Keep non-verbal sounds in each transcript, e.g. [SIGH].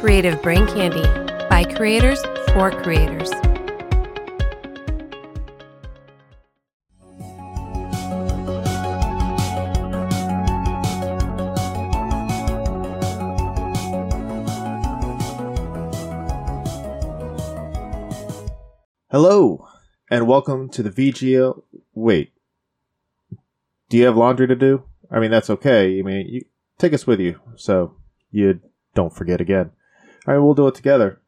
Creative Brain Candy by creators for creators. Hello, and welcome to the VGL. Wait, do you have laundry to do? I mean, that's okay. I mean, you take us with you so you don't forget again. All right, we'll do it together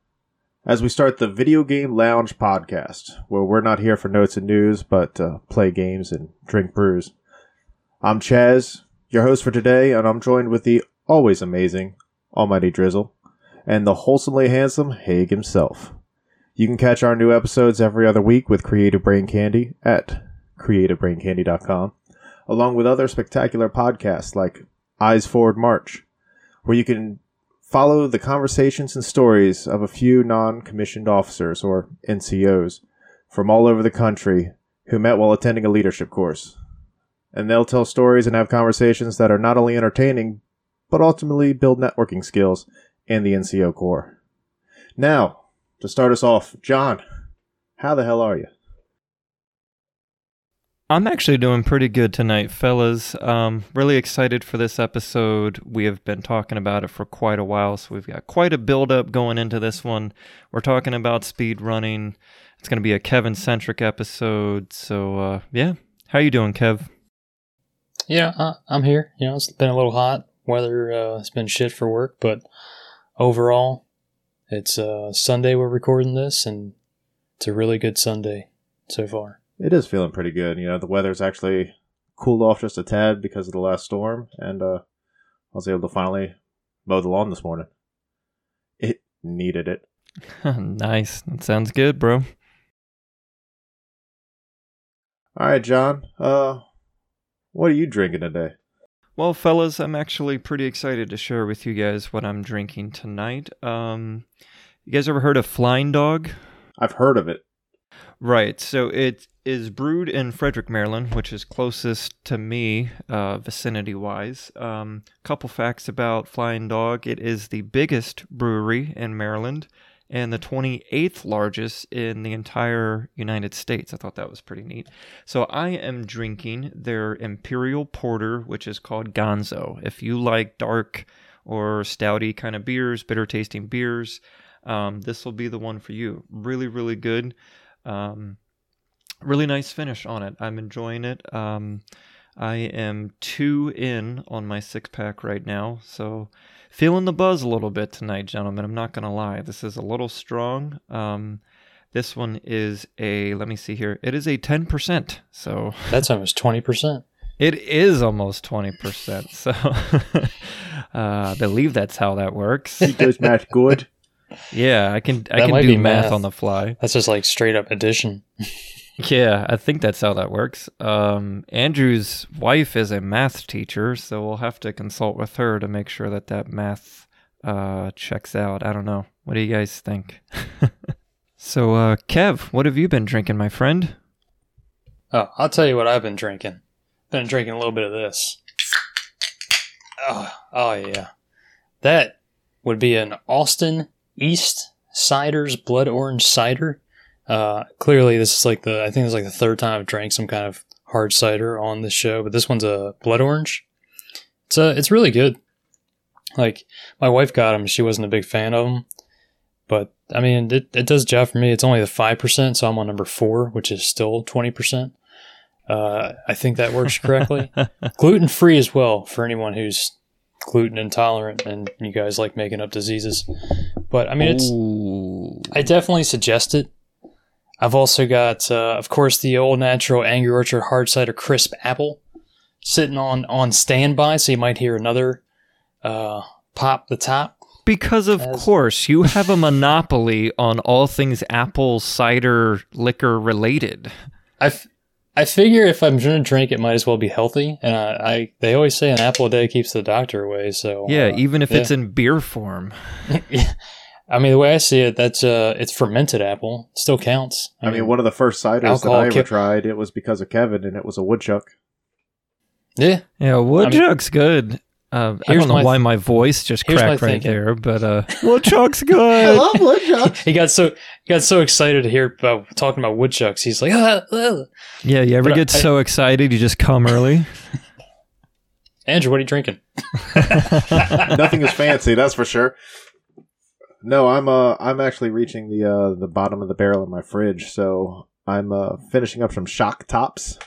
as we start the Video Game Lounge podcast, where we're not here for notes and news, but uh, play games and drink brews. I'm Chaz, your host for today, and I'm joined with the always amazing Almighty Drizzle and the wholesomely handsome Haig himself. You can catch our new episodes every other week with Creative Brain Candy at creativebraincandy.com, along with other spectacular podcasts like Eyes Forward March, where you can follow the conversations and stories of a few non commissioned officers, or NCOs, from all over the country who met while attending a leadership course. And they'll tell stories and have conversations that are not only entertaining, but ultimately build networking skills in the NCO Corps. Now, to start us off, John, how the hell are you? I'm actually doing pretty good tonight, fellas. Um, really excited for this episode. We have been talking about it for quite a while, so we've got quite a build up going into this one. We're talking about speed running. It's going to be a Kevin centric episode. So, uh, yeah. How you doing, Kev? Yeah, uh, I'm here. You know, it's been a little hot. Weather uh, has been shit for work, but overall, it's uh, Sunday we're recording this, and it's a really good Sunday so far. It is feeling pretty good. You know, the weather's actually cooled off just a tad because of the last storm, and uh, I was able to finally mow the lawn this morning. It needed it. [LAUGHS] nice. That sounds good, bro. All right, John. Uh, what are you drinking today? Well, fellas, I'm actually pretty excited to share with you guys what I'm drinking tonight. Um, you guys ever heard of Flying Dog? I've heard of it. Right. So it is brewed in Frederick, Maryland, which is closest to me, uh, vicinity wise. Um, couple facts about Flying Dog it is the biggest brewery in Maryland and the 28th largest in the entire United States. I thought that was pretty neat. So I am drinking their Imperial Porter, which is called Gonzo. If you like dark or stouty kind of beers, bitter tasting beers, um, this will be the one for you. Really, really good. Um, really nice finish on it. I'm enjoying it. Um, I am two in on my six pack right now, so feeling the buzz a little bit tonight, gentlemen. I'm not gonna lie. This is a little strong. Um, this one is a let me see here. It is a ten percent. So [LAUGHS] that's almost twenty percent. It is almost twenty percent. So [LAUGHS] uh, I believe that's how that works. It does match good. [LAUGHS] Yeah, I can I that can do math. math on the fly. That's just like straight up addition. [LAUGHS] Yeah, I think that's how that works. Um, Andrew's wife is a math teacher, so we'll have to consult with her to make sure that that math uh, checks out. I don't know. What do you guys think? [LAUGHS] so, uh, Kev, what have you been drinking, my friend? Oh, I'll tell you what I've been drinking. Been drinking a little bit of this. Oh, oh yeah. That would be an Austin East Cider's Blood Orange Cider. Uh, clearly, this is like the I think it's like the third time I've drank some kind of hard cider on this show, but this one's a blood orange. It's a, uh, it's really good. Like my wife got them, she wasn't a big fan of them, but I mean it, it does job for me. It's only the five percent, so I'm on number four, which is still twenty percent. Uh, I think that works correctly. [LAUGHS] gluten free as well for anyone who's gluten intolerant and you guys like making up diseases. But I mean, it's Ooh. I definitely suggest it. I've also got, uh, of course, the old natural Angry Orchard hard cider crisp apple sitting on on standby, so you might hear another uh, pop the top. Because of As- course, you have a monopoly on all things apple cider liquor related. I, f- I figure if I'm going to drink, it might as well be healthy. And I, I, they always say an apple a day keeps the doctor away. So yeah, uh, even if yeah. it's in beer form. [LAUGHS] yeah. I mean, the way I see it, that's uh, it's fermented apple. It still counts. I, I mean, mean, one of the first ciders that I ever tried, it was because of Kevin, and it was a woodchuck. Yeah, yeah, woodchuck's I mean, good. Uh, I don't know my- why my voice just cracked right thinking. there, but uh, [LAUGHS] woodchuck's [LAUGHS] good. I love woodchucks. he got so he got so excited to hear about talking about woodchucks. He's like, ah, ah. yeah, you ever But get I- so excited you just come early? [LAUGHS] Andrew, what are you drinking? Nothing is fancy, that's for sure. No, I'm uh I'm actually reaching the uh the bottom of the barrel in my fridge, so I'm uh finishing up some shock tops.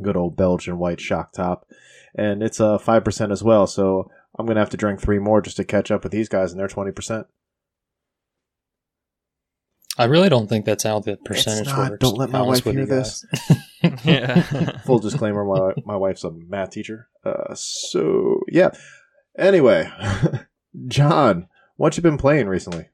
Good old Belgian white shock top. And it's uh five percent as well, so I'm gonna have to drink three more just to catch up with these guys and they're twenty percent. I really don't think that's how the percentage not. works. Don't let my wife hear this. yeah. [LAUGHS] [LAUGHS] Full disclaimer, my my wife's a math teacher. Uh so yeah. Anyway, [LAUGHS] John, what you been playing recently?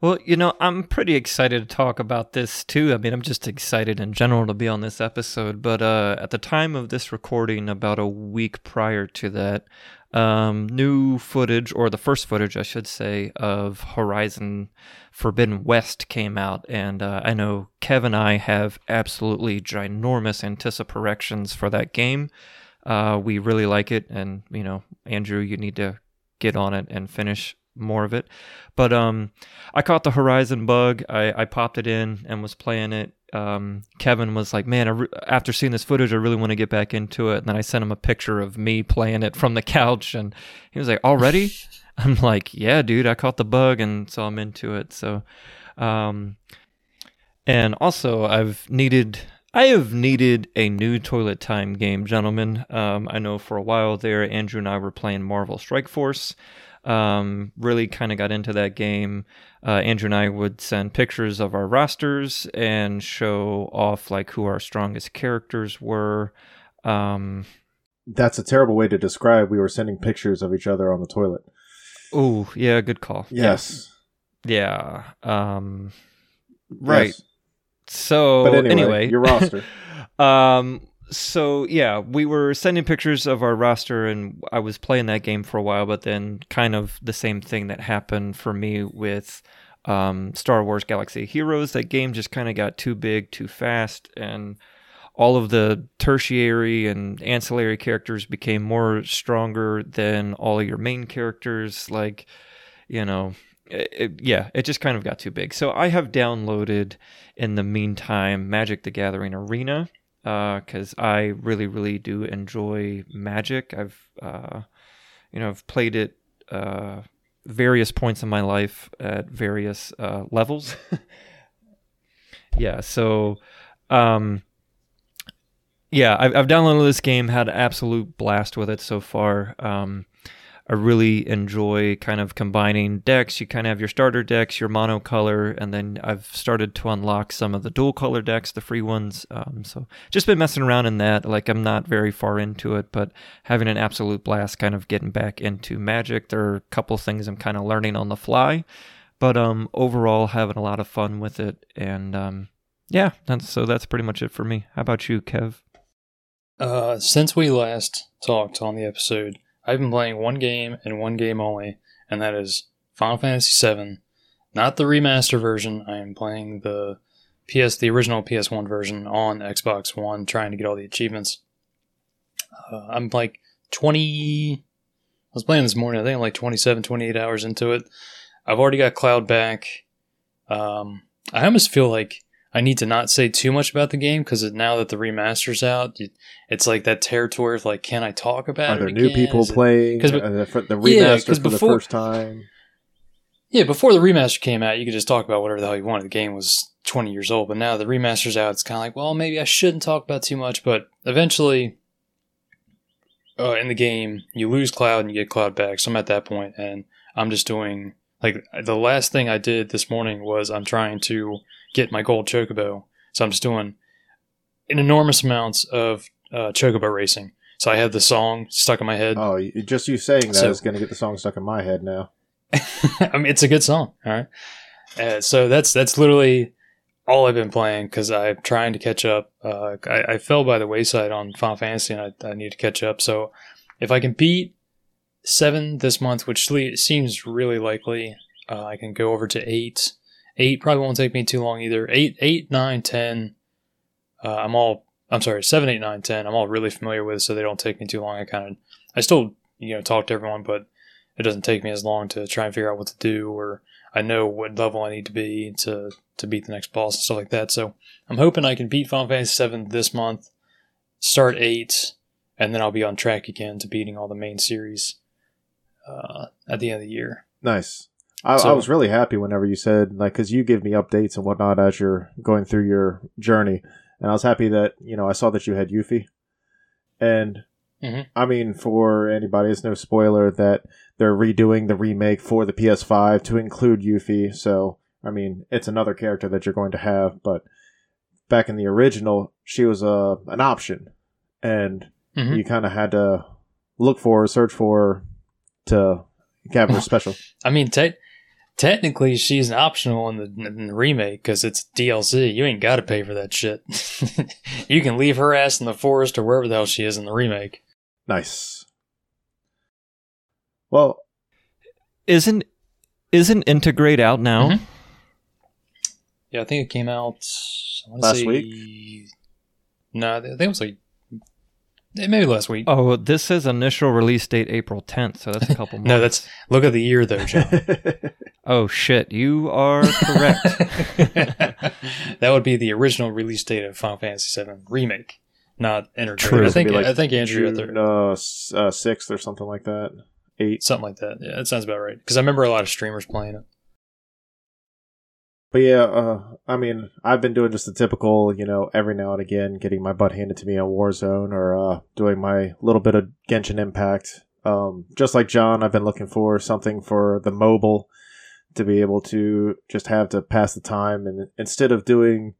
Well, you know, I'm pretty excited to talk about this too. I mean, I'm just excited in general to be on this episode. But uh, at the time of this recording, about a week prior to that, um, new footage, or the first footage, I should say, of Horizon Forbidden West came out. And uh, I know Kev and I have absolutely ginormous anticipations for that game. Uh, we really like it. And, you know, Andrew, you need to get on it and finish more of it. But um, I caught the Horizon bug. I, I popped it in and was playing it. Um, Kevin was like, "Man, I re- after seeing this footage, I really want to get back into it." And then I sent him a picture of me playing it from the couch, and he was like, "Already?" [LAUGHS] I'm like, "Yeah, dude, I caught the bug, and so I'm into it." So, um, and also I've needed. I have needed a new toilet time game, gentlemen. Um, I know for a while there, Andrew and I were playing Marvel Strike Force um, really kind of got into that game. Uh, Andrew and I would send pictures of our rosters and show off like who our strongest characters were. Um, That's a terrible way to describe. We were sending pictures of each other on the toilet. oh, yeah, good call. Yes. Yeah. Um, right. Yes. So But anyway, anyway, your roster. [LAUGHS] um so yeah we were sending pictures of our roster and i was playing that game for a while but then kind of the same thing that happened for me with um, star wars galaxy heroes. That game just kind of got too big too fast and all of the tertiary and ancillary characters became more stronger than all your main characters. Like you know it, it- yeah it just kind of got too big. So i have downloaded in the meantime magic the gathering arena because I really, really do enjoy Magic. I've, uh, you know, I've played it uh, various points in my life at various uh, levels. [LAUGHS] yeah, so, um, yeah, I've, I've downloaded this game, had an absolute blast with it so far. Um, I really enjoy kind of combining decks. You kind of have your starter decks, your monocolor, and then I've started to unlock some of the dual color decks, the free ones. Um, so just been messing around in that. Like I'm not very far into it, but having an absolute blast kind of getting back into Magic. There are a couple things I'm kind of learning on the fly, but um, overall having a lot of fun with it. And um, yeah, that's, so that's pretty much it for me. How about you, Kev? Uh, since we last talked on the episode, I've been playing one game and one game only, and that is Final Fantasy VII. Not the remaster version. I am playing the PS, the original PS1 version on Xbox One, trying to get all the achievements. Uh, I'm like 20. I was playing this morning. I think I'm like 27, 28 hours into it. I've already got Cloud back. Um, I almost feel like I need to not say too much about the game because now that the remaster's out, it's like that territory of like, can I talk about Are there new again? people Is playing? 'cause- uh, the, the Yeah, remaster 'cause for the first time? Yeah, before the remaster came out, you could just talk about whatever the hell you wanted. The game was 20 years old, but now the remaster's out. It's kind of like, well, maybe I shouldn't talk about too much, but eventually, uh, in the game, you lose Cloud and you get Cloud back. So I'm at that point, and I'm just doing like the last thing I did this morning was I'm trying to get my gold chocobo. So I'm just doing an enormous amounts of uh, chocobo racing. So I had the song stuck in my head. Oh, you- just you saying that So- is going to get the song stuck in my head now. [LAUGHS] I mean, it's a good song. All right. Uh, so that's that's literally all I've been playing because I'm trying to catch up. Uh, I, I fell by the wayside on Final Fantasy, and I, I need to catch up. So if I can beat seven this month, which seems really likely, uh, I can go over to eight. Eight probably won't take me too long either. Eight, eight, nine, ten. Uh, I'm all. I'm sorry, seven, eight, nine, ten. I'm all really familiar with, so they don't take me too long. I kind of. I still you know talk to everyone, but it doesn't take me as long to try and figure out what to do, or I know what level I need to be to to beat the next boss and stuff like that. So I'm hoping I can beat Final Fantasy VII this month, start eight, and then I'll be on track again to beating all the main series uh, at the end of the year. Nice. I, I was really happy whenever you said like because you give me updates and whatnot as you're going through your journey, and I was happy that you know I saw that you had Yuffie, and Mhm. I mean for anybody, it's no spoiler that they're redoing the remake for the PS5 to include Yuffie. So I mean it's another character that you're going to have, but back in the original, she was a an option, and Mhm. you kind of had to look for search for to have her [LAUGHS] special. I mean, te- technically, she's optional in the, in the remake because it's DLC. You ain't got to pay for that shit. [LAUGHS] you can leave her ass in the forest or wherever the hell she is in the remake. Nice. Well, Isn't isn't Intergrade out now? Mhm. Yeah, I think it came out I Last say- week? No, I think it was like maybe last week. Oh, this says initial release date April 10th, so that's a couple [LAUGHS] months. no, that's look at the year though, John. [LAUGHS] Oh shit, you are correct. [LAUGHS] [LAUGHS] that would be the original release date of Final Fantasy VII remake, not Intergrade. True. I think It'd be like I think Andrew June there. uh, uh, sixth or something like that. Eight. Something like that. Yeah, that sounds about right. Because I remember a lot of streamers playing it. But yeah, uh, I mean, I've been doing just the typical, you know, every now and again, getting my butt handed to me on Warzone or uh, doing my little bit of Genshin Impact. Um, just like John, I've been looking for something for the mobile to be able to just have to pass the time, and instead of doing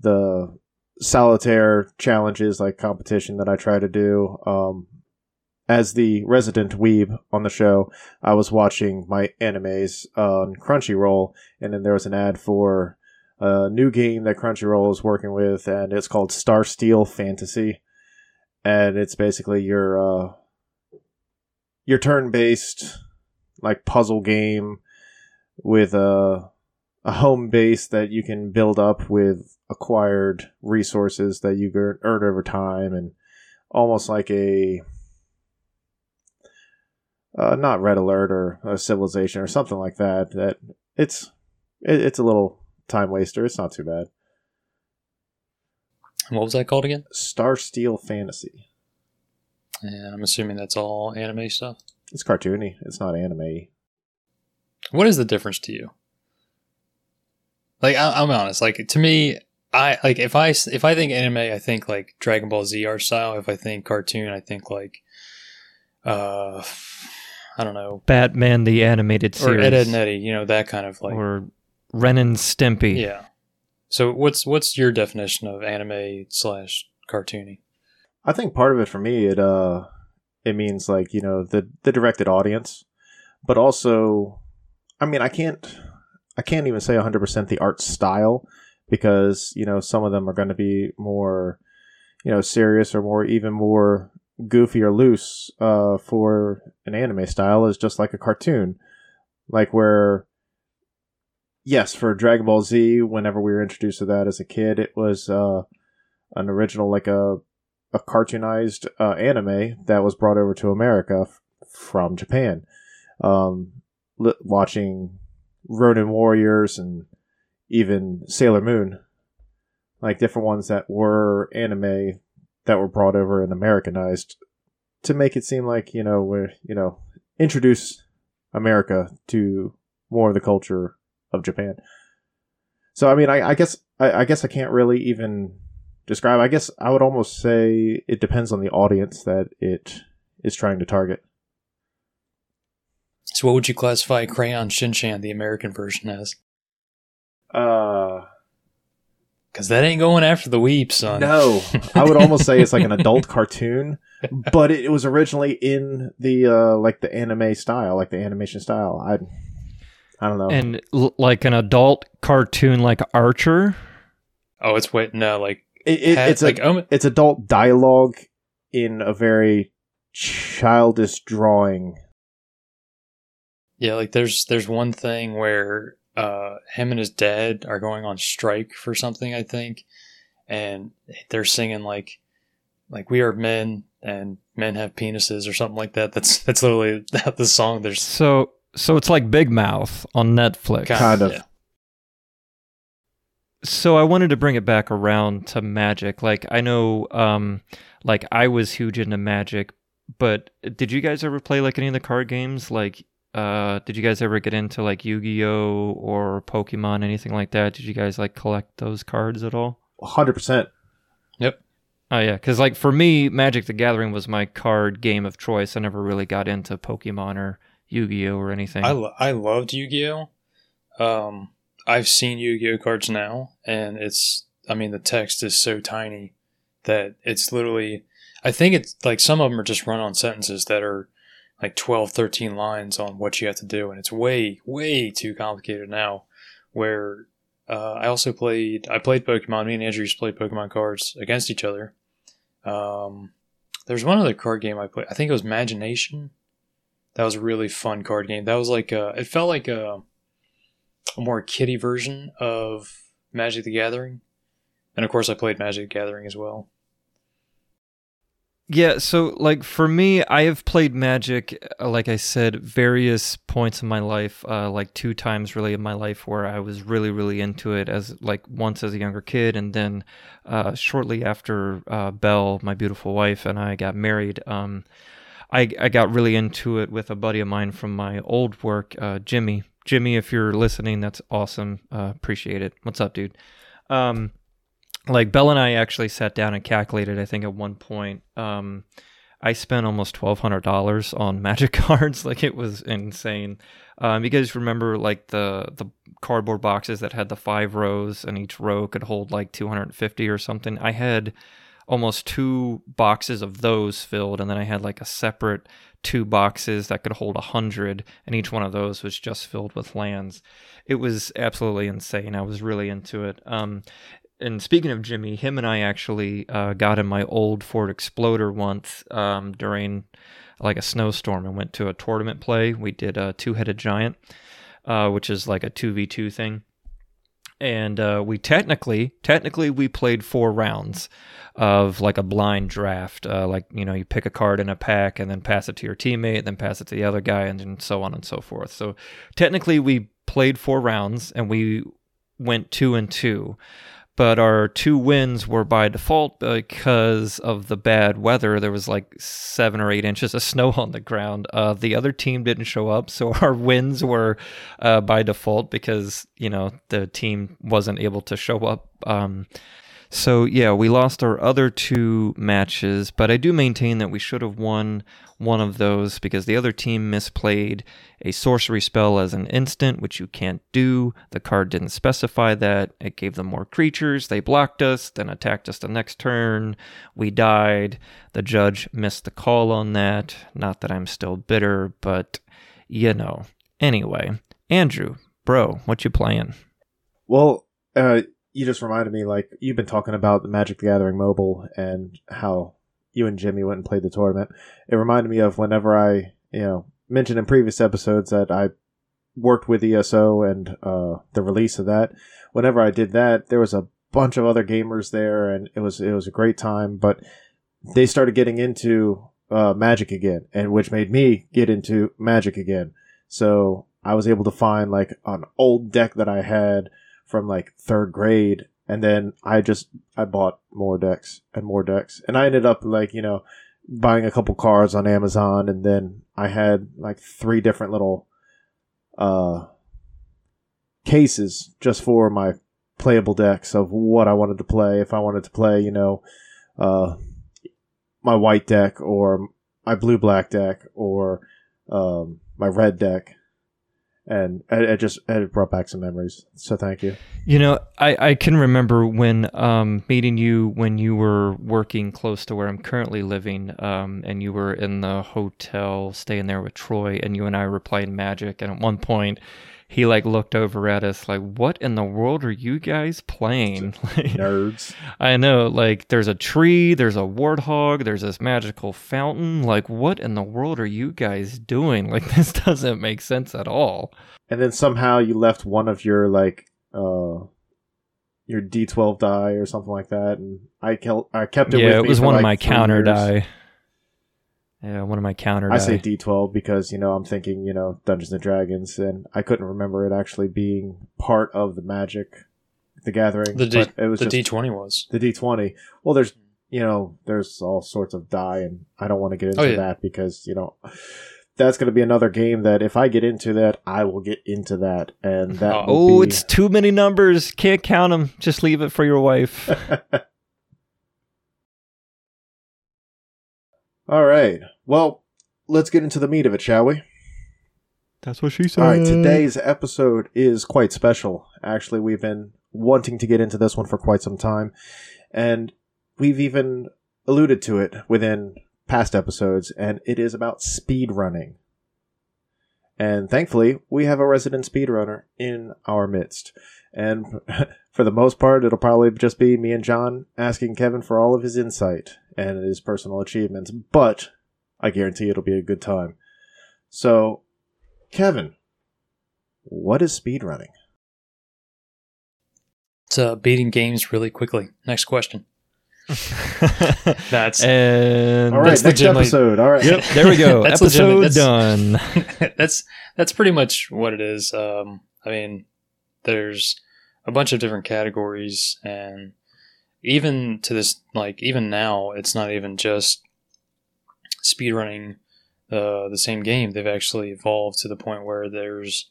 the solitaire challenges like competition that I try to do, um, as the resident weeb on the show, I was watching my animes on Crunchyroll, and then there was an ad for a new game that Crunchyroll is working with, and it's called Star Steel Fantasy, and it's basically your uh, your turn-based like puzzle game with a a home base that you can build up with acquired resources that you earn earn over time, and almost like a uh, not red alert or a civilization or something like that. That it's it, it's a little time waster. It's not too bad. What was that called again? Star Steel Fantasy. And I'm assuming that's all anime stuff. It's cartoony. It's not anime. What is the difference to you? Like I, I'm honest. Like to me, I like if I s- if I think anime, I think like Dragon Ball Z art style. If I think cartoon, I think like uh, I don't know, Batman the animated or series, Ed, Edd n Eddy. You know that kind of like or Ren and Stimpy. yeah. So what's what's your definition of anime slash cartoony? I think part of it for me, it uh, it means like you know the the directed audience, but also, I mean, I can't, I can't even say hundred percent the art style because you know some of them are going to be more, you know, serious or more even more goofy or loose. Uh, for an anime style is just like a cartoon, like where. Yes, for Dragon Ball Z, whenever we were introduced to that as a kid, it was uh, an original like a a cartoonized uh, anime that was brought over to America f- from Japan. Um, li- watching Ronin Warriors and even Sailor Moon, like different ones that were anime that were brought over and Americanized to make it seem like you know we're you know introduce America to more of the culture of Japan. So I mean, I, I guess I, I guess I can't really even describe. I guess I would almost say it depends on the audience that it is trying to target. So what would you classify Crayon Shinchan, the American version, as? Uh, Because that ain't going after the weep, son. no, I would almost say it's like an [LAUGHS] adult cartoon, but it, was originally in the uh, like the anime style, like the animation style. I, I don't know. And l- like an adult cartoon like Archer. Oh, it's wait no like it, it, ha- it's like like Omen- it's adult dialogue in a very childish drawing. Yeah, like there's there's one thing where uh him and his dad are going on strike for something, I think, and they're singing like like we are men and men have penises or something like that. That's that's literally the song. There's So so it's like Big Mouth on Netflix. Kind of. yeah. So I wanted to bring it back around to Magic. Like I know um like I was huge into Magic, but did you guys ever play like any of the card games? Like uh did you guys ever get into like Yu-Gi-Oh or Pokemon anything like that? Did you guys like collect those cards at all? Hundred percent. Yep. Oh yeah, cuz like for me Magic the Gathering was my card game of choice. I never really got into Pokemon or Yu-Gi-Oh or anything. I, lo- I loved Yu-Gi-Oh. Um, I've seen Yu-Gi-Oh cards now, and it's I mean the text is so tiny that it's literally I think it's like some of them are just run on sentences that are like 12, 13 lines on what you have to do, and it's way way too complicated now. Where uh, I also played I played Pokemon. Me and Andrew used to play Pokemon cards against each other. Um, there's one other card game I played. I think it was Imagination. That was a really fun card game. That was like a, it felt like a, a more kiddie version of Magic the Gathering. And of course, I played Magic the Gathering as well. Yeah, so like for me, I have played Magic, uh, like I said, various points in my life, uh, like two times really in my life where I was really, really into it as like once as a younger kid, and then uh, shortly after uh, Belle, my beautiful wife, and I got married. Um, I I got really into it with a buddy of mine from my old work, uh, Jimmy. Jimmy, if you're listening, that's awesome. Uh, appreciate it. What's up, dude? Um, like Belle and I actually sat down and calculated. I think at one point, um, I spent almost twelve hundred dollars on Magic [LAUGHS] cards. Like it was insane. Um, you guys remember like the the cardboard boxes that had the five rows, and each row could hold like two hundred and fifty or something. I had almost two boxes of those filled, and then I had like a separate two boxes that could hold a hundred, and each one of those was just filled with lands. It was absolutely insane. I was really into it. Um, and speaking of Jimmy, him and I actually uh, got in my old Ford Exploder once um, during like a snowstorm and went to a tournament play. We did a two headed giant, uh, which is like a 2v2 thing. And uh, we technically, technically, we played four rounds of like a blind draft. Uh, like, you know, you pick a card in a pack and then pass it to your teammate, then pass it to the other guy, and then so on and so forth. So technically, we played four rounds and we went two and two but our two wins were by default because of the bad weather. There was like seven or eight inches of snow on the ground. Uh, the other team didn't show up, so [LAUGHS] our wins were uh, by default because you know the team wasn't able to show up. Um, so yeah, we lost our other two matches, but I do maintain that we should have won one of those because the other team misplayed a sorcery spell as an instant, which you can't do. The card didn't specify that. It gave them more creatures. They blocked us, then attacked us the next turn. We died. The judge missed the call on that. Not that I'm still bitter, but you know. Anyway, Andrew, bro, what you playing? Well, uh, you just reminded me, like, you've been talking about the Magic the Gathering mobile and how you and Jimmy went and played the tournament. It reminded me of whenever I, you know, mentioned in previous episodes that I worked with ESO and uh, the release of that. Whenever I did that, there was a bunch of other gamers there, and it was it was a great time. But they started getting into uh, Magic again, and which made me get into Magic again. So I was able to find like an old deck that I had from like third grade, and then I just I bought more decks and more decks, and I ended up like you know buying a couple cards on Amazon, and then I had like three different little uh cases just for my playable decks of what I wanted to play. If I wanted to play, you know, uh, my white deck or my blue black deck or um, my red deck, and it, just it brought back some memories. So thank you. You know, I, I can remember when um, meeting you when you were working close to where I'm currently living, um, and you were in the hotel staying there with Troy, and you and I were playing Magic, and at one point he like looked over at us like, "What in the world are you guys playing?" [LAUGHS] Like, Nerds. I know, like there's a tree, there's a warthog, there's this magical fountain. Like, what in the world are you guys doing? [LAUGHS] Like, this doesn't make sense at all. and then somehow you left one of your like uh your D12 die or something like that, and I kept I kept it. yeah, with it was one of my counter years. die. Yeah, one of my counter I die. say D12 because you know I'm thinking you know Dungeons and Dragons, and I couldn't remember it actually being part of the Magic, the Gathering. The D, but it was the just D twenty was. the D20. Well, there's you know there's all sorts of die, and I don't want to get oh, into Oh, yeah. that because you know that's going to be another game that if I get into that, I will get into that, and that. Oh, will Oh, be- it's too many numbers. Can't count them. Just leave it for your wife. [LAUGHS] all right. Well, let's get into the meat of it, shall we? That's what she said. All right, today's episode is quite special. Actually, we've been wanting to get into this one for quite some time, and we've even alluded to it within past episodes, and it is about speed running. And thankfully, we have a resident speedrunner in our midst. And [LAUGHS] for the most part, it'll probably just be me and John asking Kevin for all of his insight and his personal achievements, but I guarantee it'll be a good time. So, Kevin, what is speedrunning? It's uh, beating games really quickly. Next question. [LAUGHS] That's and All right, That's next legitimately- episode. All right. Yep, there we go. [LAUGHS] That's Episode. That's- done. [LAUGHS] that's that's pretty much what it is. Um, I mean, there's a bunch of different categories, and even to this, like even now, it's not even just speedrunning uh, the same game. They've actually evolved to the point where there's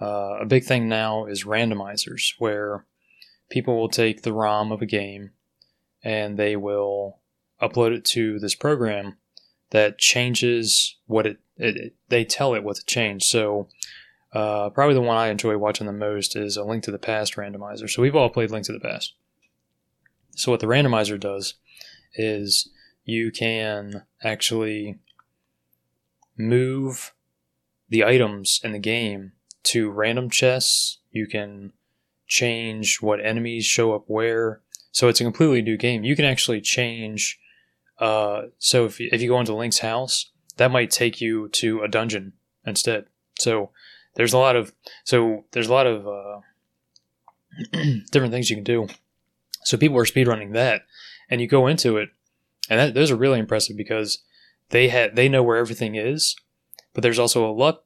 uh, a big thing now is randomizers, where people will take the ROM of a game and they will upload it to this program that changes what it, it, it- they tell it what to change. So uh, probably the one I enjoy watching the most is a Link to the Past randomizer. So we've all played Link to the Past. So what the randomizer does is you can actually move the items in the game to random chests. You can change what enemies show up where. So it's a completely new game. You can actually change. Uh, so if you, if you go into Link's house, that might take you to a dungeon instead. So there's a lot of so there's a lot of uh, [CLEARS THROAT] different things you can do. So people are speedrunning that, and you go into it, and that, those are really impressive because they had they know where everything is, but there's also a luck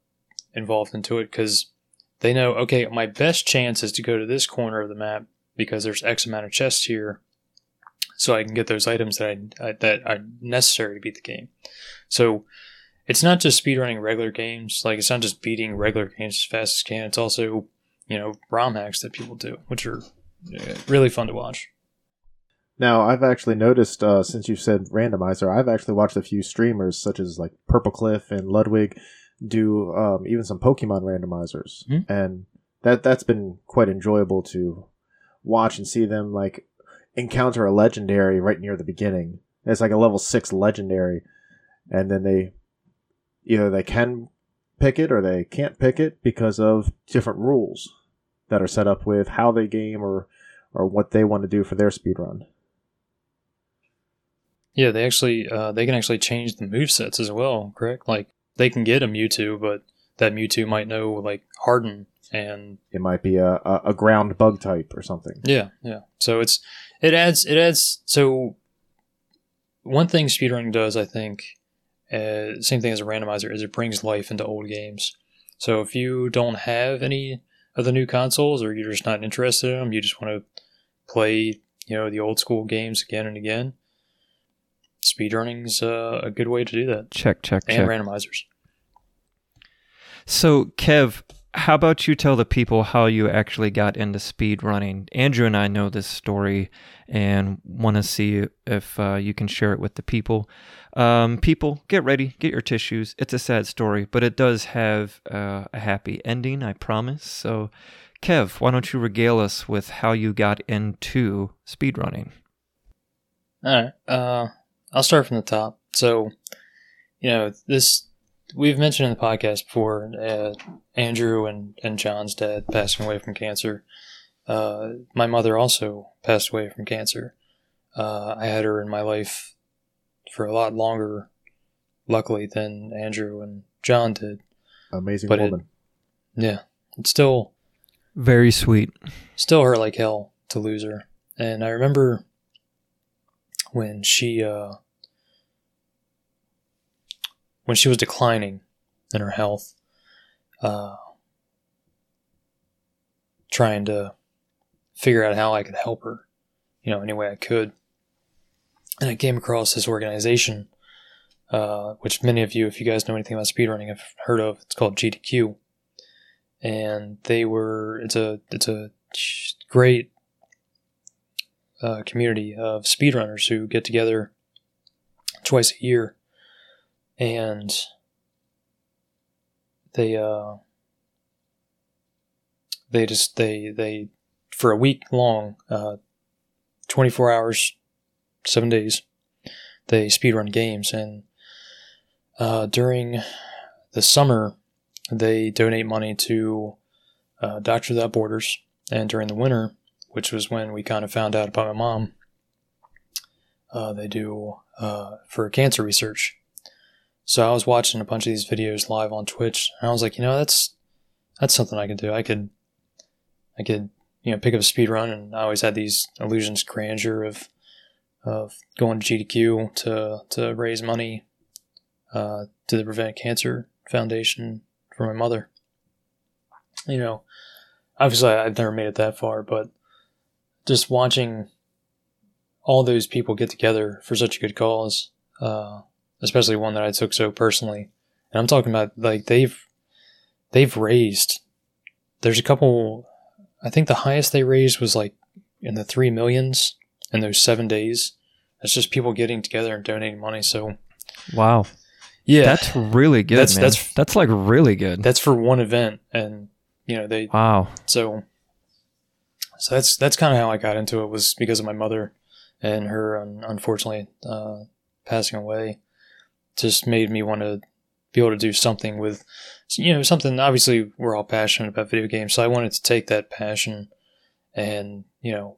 involved into it because they know okay my best chance is to go to this corner of the map because there's X amount of chests here, so I can get those items that I, I that are necessary to beat the game. So it's not just speedrunning regular games. Like it's not just beating regular games as fast as you can. It's also you know ROM hacks that people do, which are really fun to watch. Now, I've actually noticed uh, since you said randomizer, I've actually watched a few streamers such as like Purple Cliff and Ludwig do um, even some Pokemon randomizers, Mhm. and that that's been quite enjoyable to watch and see them like encounter a legendary right near the beginning. It's like a level six legendary, and then they either they can pick it or they can't pick it because of different rules that are set up with how they game or or what they want to do for their speed run. Yeah, they actually uh, they can actually change the move sets as well. Correct? Like they can get a Mewtwo, but that Mewtwo might know like Harden and It might be a, a, a ground bug type or something. Yeah, yeah. So it's it adds it adds so one thing speedrunning does, I think, uh, same thing as a randomizer, is it brings life into old games. So if you don't have any of the new consoles, or you're just not interested in them, you just want to play, you know, the old school games again and again. Speedrunning's uh, a good way to do that, check, check, and check. randomizers. So, Kev, how about you tell the people how you actually got into speed running? Andrew and I know this story and want to see if uh, you can share it with the people. Um, people, get ready, get your tissues. It's a sad story, but it does have uh, a happy ending, I promise. So, Kev, why don't you regale us with how you got into speed running? All right. Uh, I'll start from the top. So, you know, this we've mentioned in the podcast before. Uh, Andrew and and John's dad passing away from cancer. Uh, my mother also passed away from cancer. Uh, I had her in my life for a lot longer, luckily, than Andrew and John did. Amazing But it- woman. Yeah, it's still Very sweet. still hurt like hell to lose her. And I remember when she uh, when she was declining in her health, uh, trying to figure out how I could help her, you know, any way I could. And I came across this organization, uh, which many of you, if you guys know anything about speedrunning, have heard of. It's called GDQ, and they were it's a it's a great uh, community of speedrunners who get together twice a year, and they uh, they just they they for a week long, uh, twenty four hours, seven days, they speedrun games, and uh, during the summer they donate money to uh, Doctors Without Borders, and during the winter, which was when we kind of found out about my mom, uh, they do uh, for cancer research. So I was watching a bunch of these videos live on Twitch, and I was like, you know, that's that's something I could do. I could, I could, you know, pick up a speed run, and I always had these illusions grandeur of of going to GDQ to to raise money uh, to the Prevent Cancer Foundation for my mother. You know, obviously I've never made it that far, but just watching all those people get together for such a good cause, uh, especially one that I took so personally, and I'm talking about like they've they've raised. There's a couple. I think the highest they raised was like in the three millions in those seven days. It's just people getting together and donating money. So, wow, yeah, that's really good. That's man. that's that's like really good. That's for one event, and you know they. Wow. So. So that's that's kind of how I got into it was because of my mother, and her um, unfortunately uh, passing away, just made me want to be able to do something with, you know, something. Obviously, we're all passionate about video games, so I wanted to take that passion, and you know,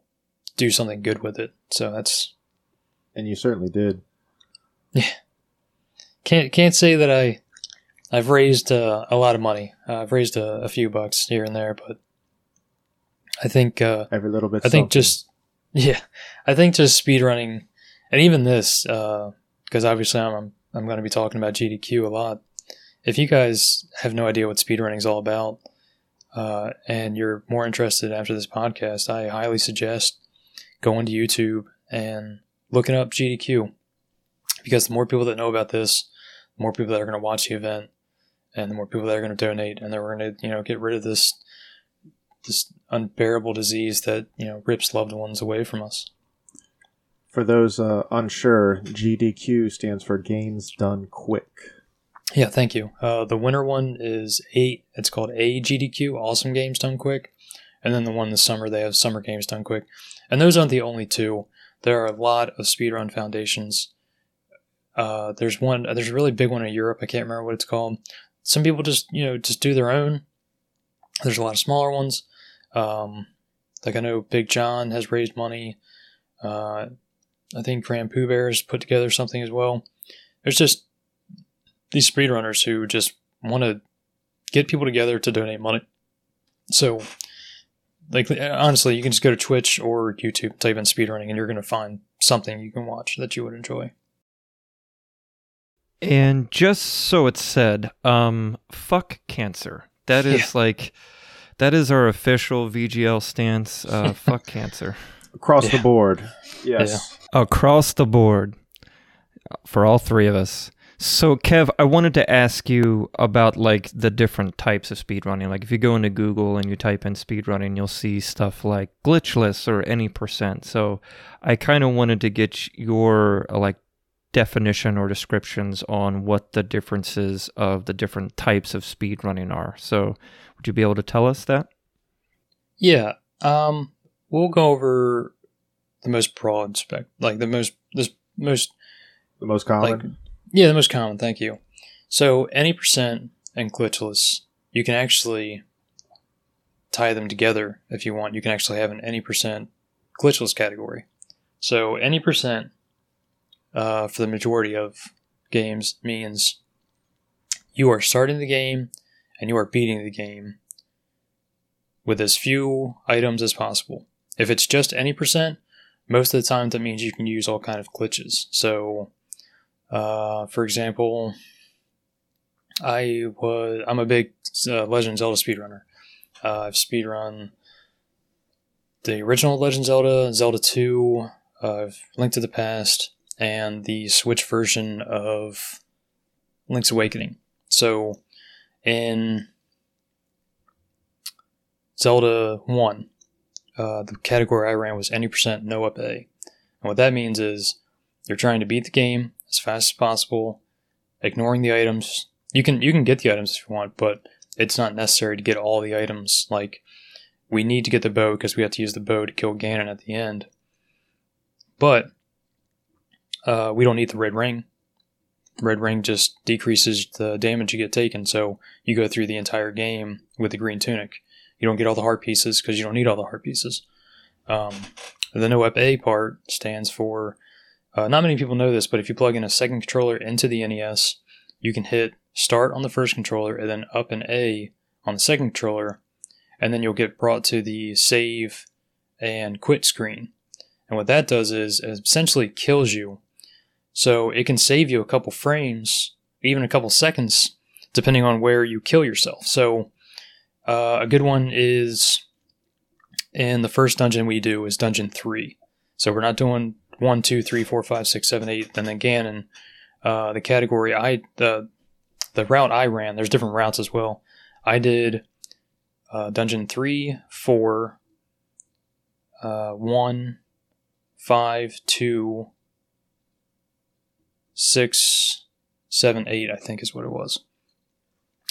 do something good with it. So that's And you certainly did. Yeah, can't can't say that I I've raised uh, a lot of money. Uh, I've raised a, a few bucks here and there, but I think uh, Every little bit. I think something. just [LAUGHS] yeah, I think just speedrunning and even this because obviously I'm I'm, I'm going to be talking about GDQ a lot. If you guys have no idea what speedrunning is all about uh, and you're more interested after this podcast, I highly suggest going to YouTube and looking up GDQ because the more people that know about this, the more people that are going to watch the event, and the more people that are going to donate, and then we're going to you know get rid of this this unbearable disease that you know rips loved ones away from us. For those uh, unsure, GDQ stands for Games Done Quick. Yeah, thank you. Uh, the winter one is eight. It's called AGDQ, Awesome Games Done Quick, and then the one this summer they have Summer Games Done Quick, and those aren't the only two. There are a lot of speedrun foundations. Uh, there's one. There's a really big one in Europe. I can't remember what it's called. Some people just you know just do their own. There's a lot of smaller ones. Um, like I know Big John has raised money. Uh, I think GrandPOOBear has put together something as well. There's just these speedrunners who just want to get people together to donate money. So, like honestly, you can just go to Twitch or YouTube, type in speedrunning, and you're going to find something you can watch that you would enjoy. And just so it's said, um, fuck cancer. That [LAUGHS] is Yeah. like, that is our official VGL stance. Uh, fuck cancer [LAUGHS] Across the board. [LAUGHS] Yes. across the board for all three of us. So, Kev, I wanted to ask you about like the different types of speedrunning. Like, if you go into Google and you type in speedrunning, you'll see stuff like glitchless or any percent. So, I kind of wanted to get your uh, like definition or descriptions on what the differences of the different types of speedrunning are. So, would you be able to tell us that? Yeah. Um, we'll go over the most broad spec, like the most this most The most like common. yeah, the most common. Thank you. So any percent and glitchless, you can actually tie them together if you want. You can actually have an any percent glitchless category. So any percent uh, for the majority of games means you are starting the game and you are beating the game with as few items as possible. If it's just any percent, most of the time that means you can use all kind of glitches. So, uh, for example, I was I'm a big uh, Legend Zelda speedrunner. Uh, I've speedrun the original Legend Zelda, Zelda 2, uh, Link to the Past, and the Switch version of Link's Awakening. So, in Zelda 1, uh, the category I ran was any percent no up A. And what that means is you're trying to beat the game as fast as possible, ignoring the items. You can you can get the items if you want, but it's not necessary to get all the items. Like we need to get the bow because we have to use the bow to kill Ganon at the end. But uh, we don't need the red ring. Red ring just decreases the damage you get taken, so you go through the entire game with the green tunic. You don't get all the heart pieces because you don't need all the heart pieces. Um, the no up A part stands for. Uh, not many people know this, but if you plug in a second controller into the NES, you can hit start on the first controller and then up and A on the second controller, and then you'll get brought to the save and quit screen. And what that does is it essentially kills you. So it can save you a couple frames, even a couple seconds, depending on where you kill yourself. So uh, a good one is in the first dungeon we do is dungeon three. So we're not doing one, two, three, four, five, six, seven, eight. Then again, and uh, the category I the the route I ran. There's different routes as well. I did uh, dungeon three, four, uh, one, five, two, six, seven, eight. I think is what it was.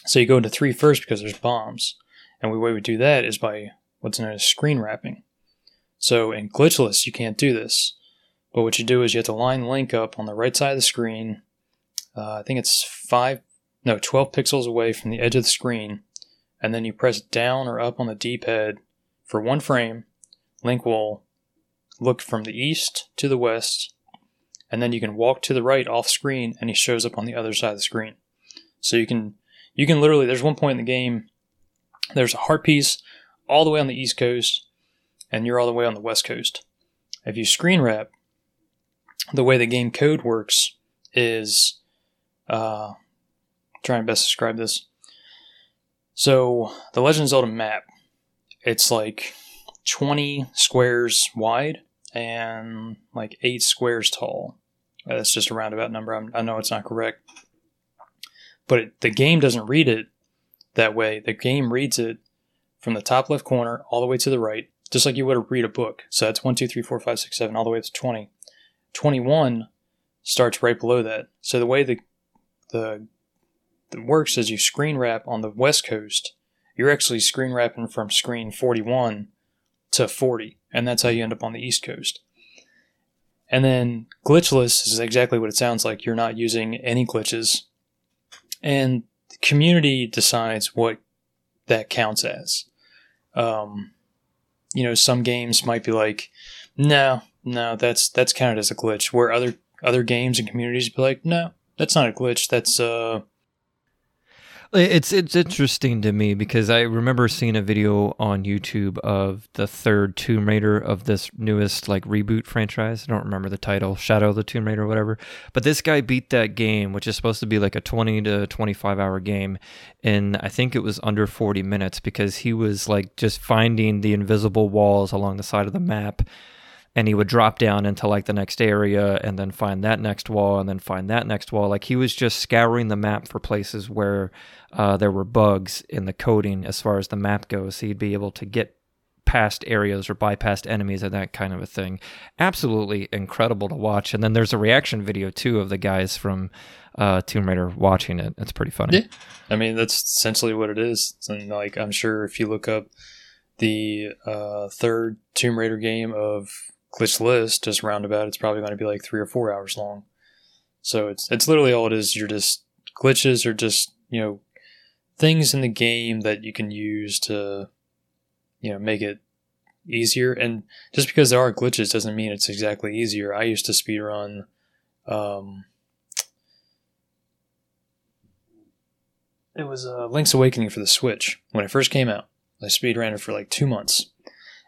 So you go into three first because there's bombs. And the way we do that is by what's known as screen wrapping. So in glitchless, you can't do this. But what you do is you have to line Link up on the right side of the screen. Uh, I think it's five, no, 12 pixels away from the edge of the screen. And then you press down or up on the D pad for one frame. Link will look from the east to the west. And then you can walk to the right off screen and he shows up on the other side of the screen. So you can, you can literally, there's one point in the game there's a heart piece all the way on the East Coast, and you're all the way on the West Coast. If you screen wrap, the way the game code works is uh, trying to best describe this. So the Legend of Zelda map, it's like 20 squares wide and like eight squares tall. That's just a roundabout number. I'm, i know it's not correct, but it, the game doesn't read it that way, the game reads it from the top left corner all the way to the right, just like you would read a book. So that's 1, 2, 3, 4, 5, 6, 7, all the way up to 20. 21 starts right below that. So the way the, the, the works is you screen wrap on the west coast, you're actually screen wrapping from screen 41 to 40, and that's how you end up on the east coast. And then glitchless is exactly what it sounds like. You're not using any glitches. And community decides what that counts as. Um, you know, some games might be like, no, no, that's that's counted as a glitch. Where other other games and communities be like, no, that's not a glitch. That's uh, it's it's interesting to me because I remember seeing a video on YouTube of the third Tomb Raider of this newest like reboot franchise. I don't remember the title, Shadow of the Tomb Raider, or whatever. But this guy beat that game, which is supposed to be like a twenty to twenty five hour game, in I think it was under forty minutes because he was like just finding the invisible walls along the side of the map and he would drop down into like the next area and then find that next wall and then find that next wall. Like he was just scouring the map for places where uh, there were bugs in the coding as far as the map goes. So he'd be able to get past areas or bypassed enemies and that kind of a thing. Absolutely incredible to watch. And then there's a reaction video too of the guys from uh, tomb raider watching it. It's pretty funny. Yeah. I mean that's essentially what it is. And like i'm sure if you look up the uh, third tomb raider game of glitchless, just roundabout, it's probably going to be like three or four hours long. So it's it's literally all it is. You're just glitches are just you know things in the game that you can use to you know make it easier. And just because there are glitches doesn't mean it's exactly easier. I used to speedrun. Um, it was uh, Link's Awakening for the Switch when it first came out. I speedran it for like two months,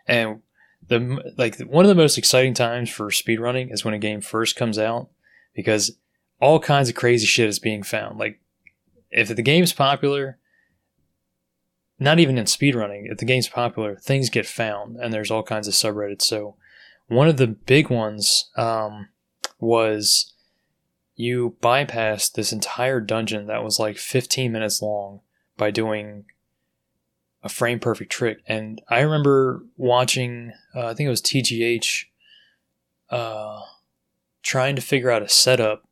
and the like one of the most exciting times for speedrunning is when a game first comes out because all kinds of crazy shit is being found. Like if the game's popular, not even in speedrunning, if the game's popular, things get found and there's all kinds of subreddits. So one of the big ones um, was you bypassed this entire dungeon that was like 15 minutes long by doing a frame perfect trick. And I remember watching, uh, I think it was TGH, uh, trying to figure out a setup.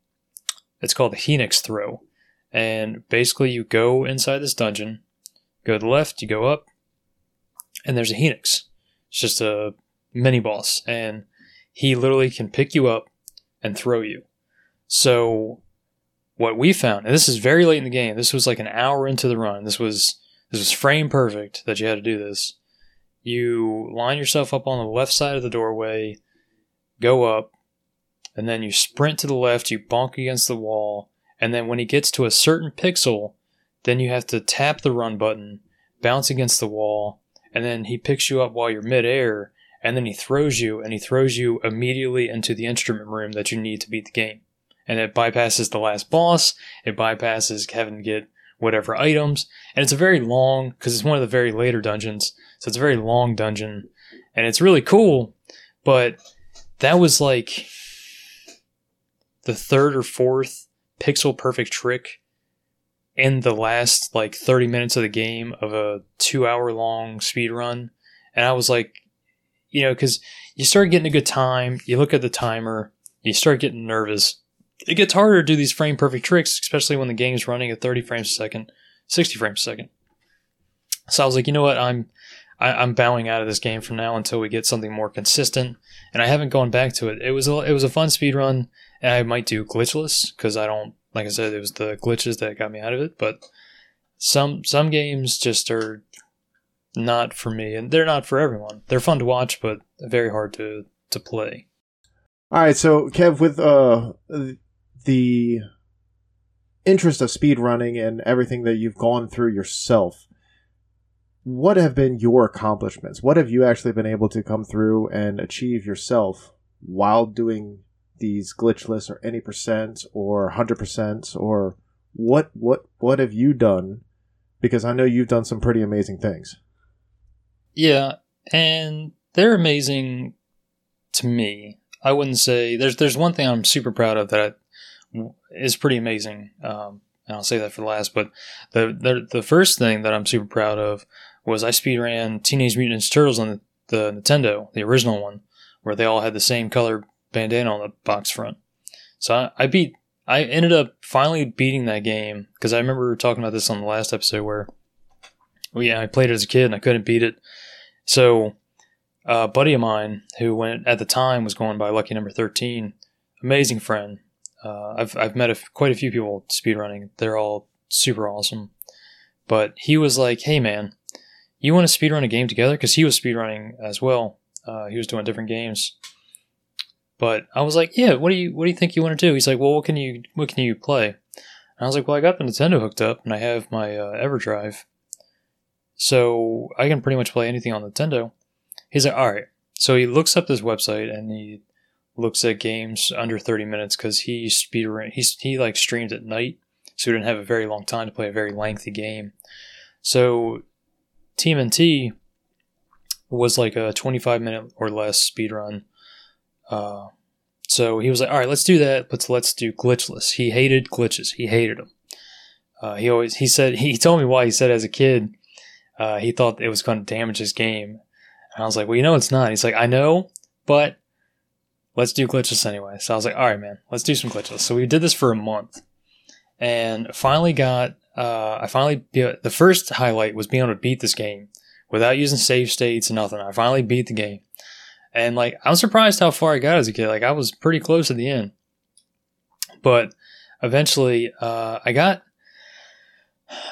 It's called the Phoenix Throw. And basically, you go inside this dungeon, go to the left, you go up, and there's a Phoenix. It's just a mini boss. And he literally can pick you up and throw you. So, what we found, and this is very late in the game, this was like an hour into the run. This was this was frame perfect that you had to do this. You line yourself up on the left side of the doorway, go up, and then you sprint to the left, you bonk against the wall, and then when he gets to a certain pixel, then you have to tap the run button, bounce against the wall, and then he picks you up while you're midair, and then he throws you, and he throws you immediately into the instrument room that you need to beat the game. And it bypasses the last boss, it bypasses to get whatever items. And it's a very long, because it's one of the very later dungeons. So it's a very long dungeon. And it's really cool. But that was like the third or fourth pixel perfect trick in the last like 30 minutes of the game of a two hour long speed run. And I was like, you know, because you start getting a good time, you look at the timer, you start getting nervous it gets harder to do these frame perfect tricks, especially when the game's running at 30 frames a second, 60 frames a second. So I was like, you know what, I'm I, am i am bowing out of this game from now until we get something more consistent. And I haven't gone back to it. It was a, it was a fun speed run, and I might do glitchless because I don't like I said it was the glitches that got me out of it. But some some games just are not for me, and they're not for everyone. They're fun to watch, but very hard to to play. All right, so Kev, with uh the interest of speedrunning and everything that you've gone through yourself, what have been your accomplishments? What have you actually been able to come through and achieve yourself while doing these glitchless or any percent or hundred percent or what what what have you done? Because I know you've done some pretty amazing things. Yeah, and they're amazing to me. I wouldn't say there's there's one thing I'm super proud of that is pretty amazing. Um, and I'll say that for the last. But the, the the first thing that I'm super proud of was I speed ran Teenage Mutant Ninja Turtles on the, the Nintendo, the original one, where they all had the same color bandana on the box front. So I, I beat. I ended up finally beating that game because I remember talking about this on the last episode where, well, yeah, I played it as a kid and I couldn't beat it. So, a buddy of mine who went at the time was going by Lucky Number Thirteen, amazing friend, uh, I've I've met a, quite a few people speedrunning. They're all super awesome. But he was like, "Hey man, you want to speedrun a game together?" Because he was speedrunning as well. Uh, he was doing different games. But I was like, "Yeah, what do you what do you think you want to do?" He's like, "Well, what can you what can you play?" And I was like, "Well, I got the Nintendo hooked up, and I have my uh, EverDrive, so I can pretty much play anything on Nintendo." He's like, "All right." So he looks up this website and he looks at games under 30 minutes because he speed he's he like streams at night so he didn't have a very long time to play a very lengthy game. So TMNT was like a 25 minute or less speed run uh, so he was like all right let's do that but let's do glitchless. He hated glitches he hated them uh, he always he said he told me why he said as a kid uh, he thought it was going to damage his game and i was like well you know it's not. He's like i know but let's do glitches anyway. So I was like, all right, man, let's do some glitches. So we did this for a month, and finally got. Uh, I finally the first highlight was being able to beat this game without using save states and nothing. I finally beat the game, and like I'm surprised how far I got as a kid. Like I was pretty close to the end, but eventually uh, I got.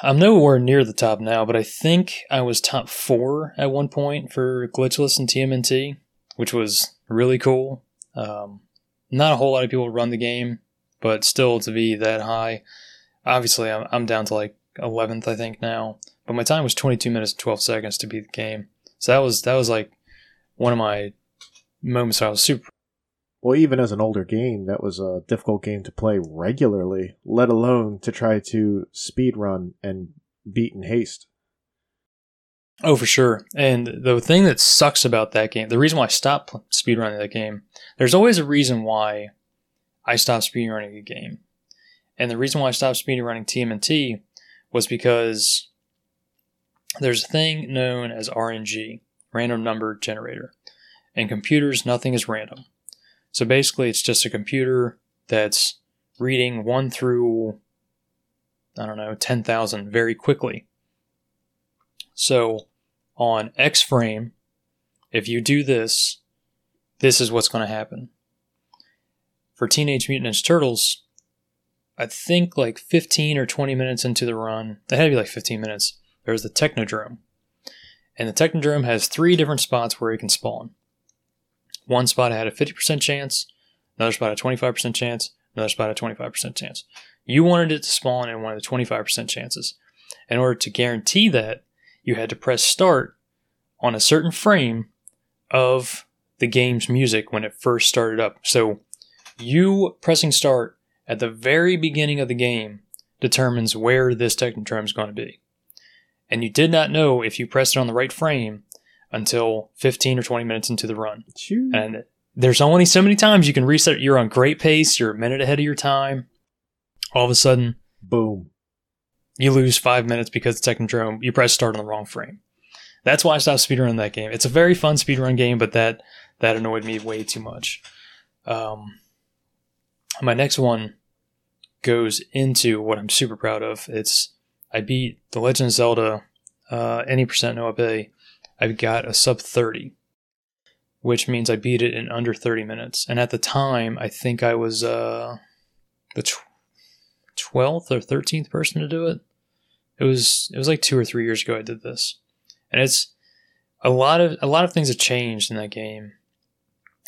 I'm nowhere near the top now, but I think I was top four at one point for glitchless and TMNT, which was really cool. Um, not a whole lot of people run the game, but still to be that high. Obviously, I'm, I'm down to like 11th, I think now. But my time was 22 minutes and 12 seconds to beat the game. So that was that was like one of my moments where I was super. Well, even as an older game, that was a difficult game to play regularly, let alone to try to speed run and beat in haste. Oh, for sure. And the thing that sucks about that game, the reason why I stopped speedrunning that game, there's always a reason why I stopped speedrunning a game. And the reason why I stopped speedrunning TMNT was because there's a thing known as RNG, random number generator. In computers, nothing is random. So basically, it's just a computer that's reading 1 through, I don't know, 10,000 very quickly. So on X frame, if you do this, this is what's going to happen. For Teenage Mutant Ninja Turtles, I think like 15 or 20 minutes into the run, that had to be like 15 minutes, there's the Technodrome. And the Technodrome has three different spots where you can spawn. One spot had a 50% chance, another spot a 25% chance, another spot a 25% chance. You wanted it to spawn in one of the 25% chances. In order to guarantee that, you had to press start on a certain frame of the game's music when it first started up. So you pressing start at the very beginning of the game determines where this Technodrome is going to be. And you did not know if you pressed it on the right frame until 15 or 20 minutes into the run. And there's only so many times you can reset. You're on great pace, you're a minute ahead of your time. All of a sudden, Boom. You lose five minutes because the Technodrome, you press start on the wrong frame. That's why I stopped speedrunning that game. It's a very fun speedrun game, but that that annoyed me way too much. Um, my next one goes into what I'm super proud of. It's I beat The Legend of Zelda uh, any percent no up A. I got a sub 30, which means I beat it in under 30 minutes. And at the time, I think I was uh, the tw- 12th or 13th person to do it. It was it was like two or three years ago I did this, and it's a lot of a lot of things have changed in that game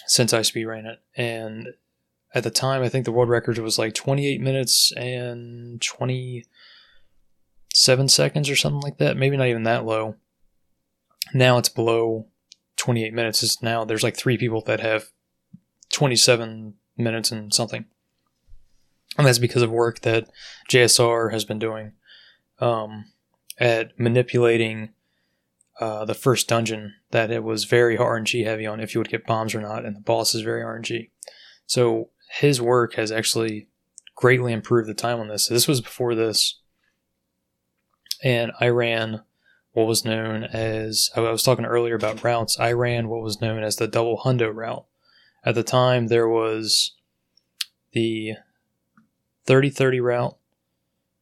since I speed ran it. And at the time, I think the world record was like 28 minutes and 27 seconds or something like that. Maybe not even that low. Now it's below 28 minutes. It's now there's like three people that have 27 minutes and something. And that's because of work that JSR has been doing um, at manipulating uh, the first dungeon that it was very RNG heavy on if you would get bombs or not, and the boss is very RNG. So his work has actually greatly improved the time on this. So this was before this, and I ran what was known as I was talking earlier about routes. I ran what was known as the double hundo route. At the time, there was the 30-30 route,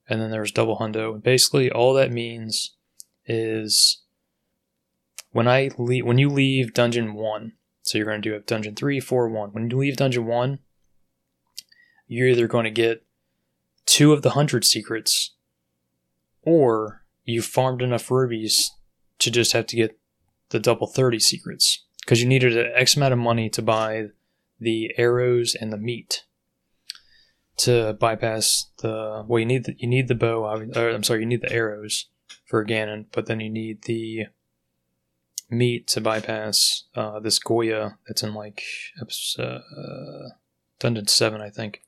and then there's double hundo. Basically, all that means is when I leave, when you leave dungeon one, so you're going to do it dungeon three, four, one. When you leave dungeon one, you're either going to get two of the hundred secrets, or you farmed enough rubies to just have to get the double 30 secrets because you needed an X amount of money to buy the arrows and the meat to bypass the well you need the, you need the bow or I'm sorry you need the arrows for Ganon but then you need the meat to bypass uh, this Goriya that's in like episode, uh, Dungeon 7 I think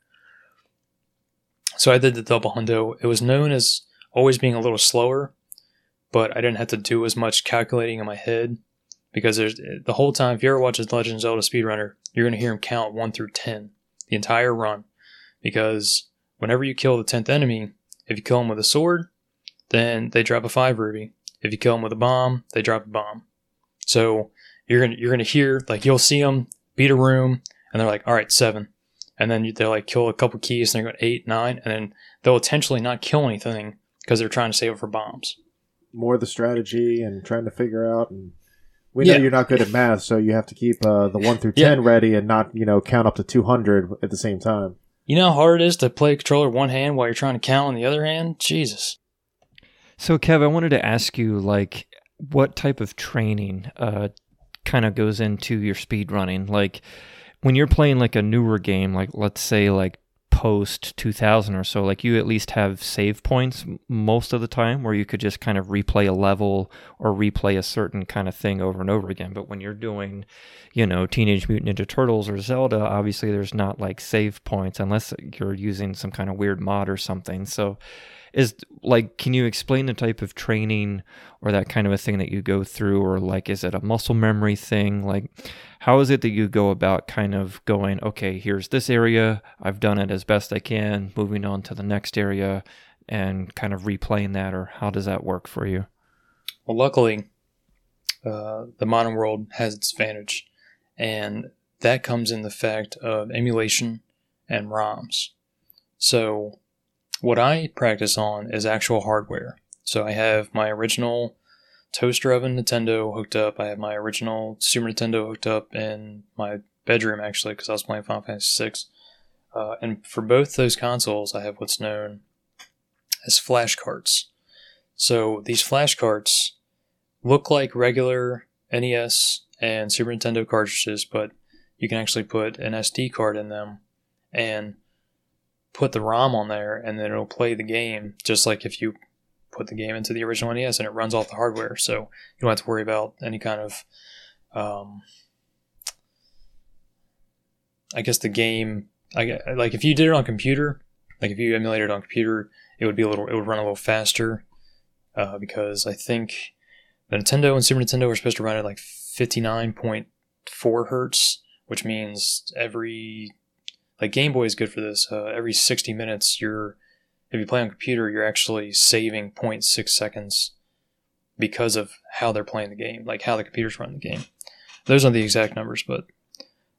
so I did the double hundo it was known as always being a little slower but I didn't have to do as much calculating in my head because there's the whole time. If you ever watch Legend of Zelda speedrunner, you're going to hear him count one through ten the entire run, because whenever you kill the tenth enemy, if you kill him with a sword, then they drop a five ruby. If you kill him with a bomb, they drop a bomb. So you're gonna you're gonna hear like you'll see them beat a room, and they're like, all right, seven, and then they'll like kill a couple keys, and they're going eight, nine, and then they'll intentionally not kill anything because they're trying to save it for bombs more the strategy and trying to figure out and we know Yeah. you're not good at math so you have to keep uh, the 1 through 10 Yeah. ready and not you know count up to 200 at the same time You know how hard it is to play a controller one hand while you're trying to count on the other hand? Jesus. So, Kev, I wanted to ask you, like, what type of training uh, kind of goes into your speed running? Like, when you're playing like a newer game, like let's say like post 2000 or so like you at least have save points most of the time where you could just kind of replay a level or replay a certain kind of thing over and over again. But when you're doing you know teenage mutant ninja turtles or zelda obviously there's not like save points unless you're using some kind of weird mod or something. So is like can you explain the type of training or that kind of a thing that you go through? Or like is it a muscle memory thing? Like how is it that you go about kind of going okay here's this area. I've done it as best i can. Moving on to the next area and kind of replaying that or how does that work for you? Well, luckily, uh, the modern world has its advantage, and that comes in the fact of emulation and ROMs. So, what I practice on is actual hardware. So, I have my original toaster oven Nintendo hooked up. I have my original Super Nintendo hooked up in my bedroom, actually, because I was playing Final Fantasy VI. Uh, and for both those consoles, I have what's known as flash carts. So, these flash carts look like regular NES and Super Nintendo cartridges, but you can actually put an SD card in them and put the ROM on there, and then it'll play the game just like if you put the game into the original NES and it runs off the hardware. So you don't have to worry about any kind of, um, I guess the game. I like if you did it on computer, like if you emulated it on computer, it would be a little, it would run a little faster, uh, because I think the Nintendo and Super Nintendo are supposed to run at like 59.4 hertz, which means every like Game Boy is good for this. Uh, every 60 minutes, you're if you play on computer, you're actually saving 0.6 seconds because of how they're playing the game, like how the computers run the game. Those aren't the exact numbers, but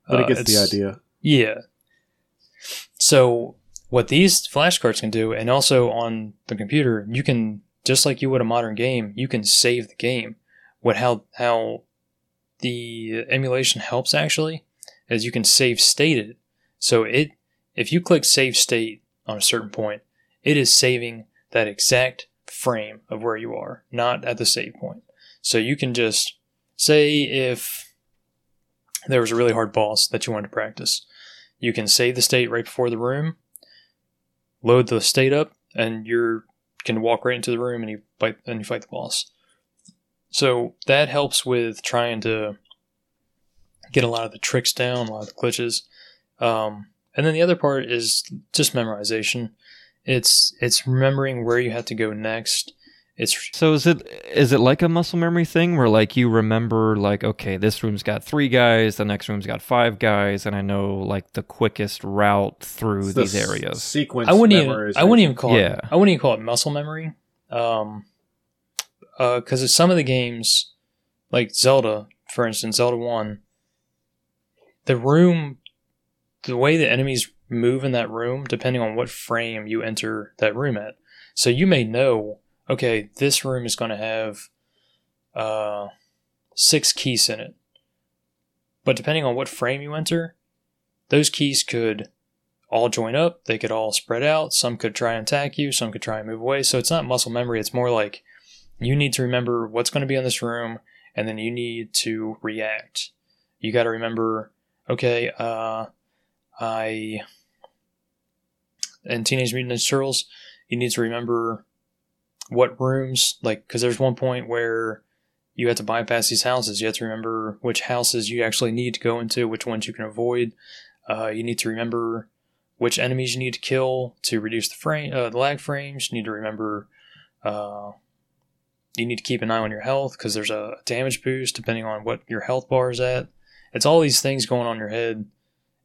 But uh, it gets the idea. yeah. So what these flashcards can do, and also on the computer, you can just like you would a modern game, you can save the game. What how how the emulation helps actually is you can save state it. So it if you click save state on a certain point, it is saving that exact frame of where you are, not at the save point. So you can just say if there was a really hard boss that you wanted to practice, you can save the state right before the room, load the state up, and you can walk right into the room and you fight and you fight the boss. So that helps with trying to get a lot of the tricks down, a lot of the glitches. Um, and then the other part is just memorization. It's it's remembering where you have to go next. It's So is it is it like a muscle memory thing where like you remember like okay this room's got three guys the next room's got five guys and I know like the quickest route through It's the these s- areas. Sequence. I wouldn't even I wouldn't even memorization. call Yeah. it I wouldn't even call it muscle memory. Um because some of the games like Zelda, for instance, Zelda 1 the room the way the enemies move in that room depending on what frame you enter that room at. So you may know, okay, this room is going to have uh six keys in it. But depending on what frame you enter, those keys could all join up. They could all spread out. Some could try and attack you. Some could try and move away. So it's not muscle memory. It's more like you need to remember what's going to be in this room, and then you need to react. You got to remember, okay, uh, I in Teenage Mutant Ninja Turtles, you need to remember what rooms, like, because there's one point where you have to bypass these houses. You have to remember which houses you actually need to go into, which ones you can avoid. Uh, you need to remember which enemies you need to kill to reduce the frame, uh, the lag frames. You need to remember. Uh, you need to keep an eye on your health because there's a damage boost depending on what your health bar is at. It's all these things going on your head,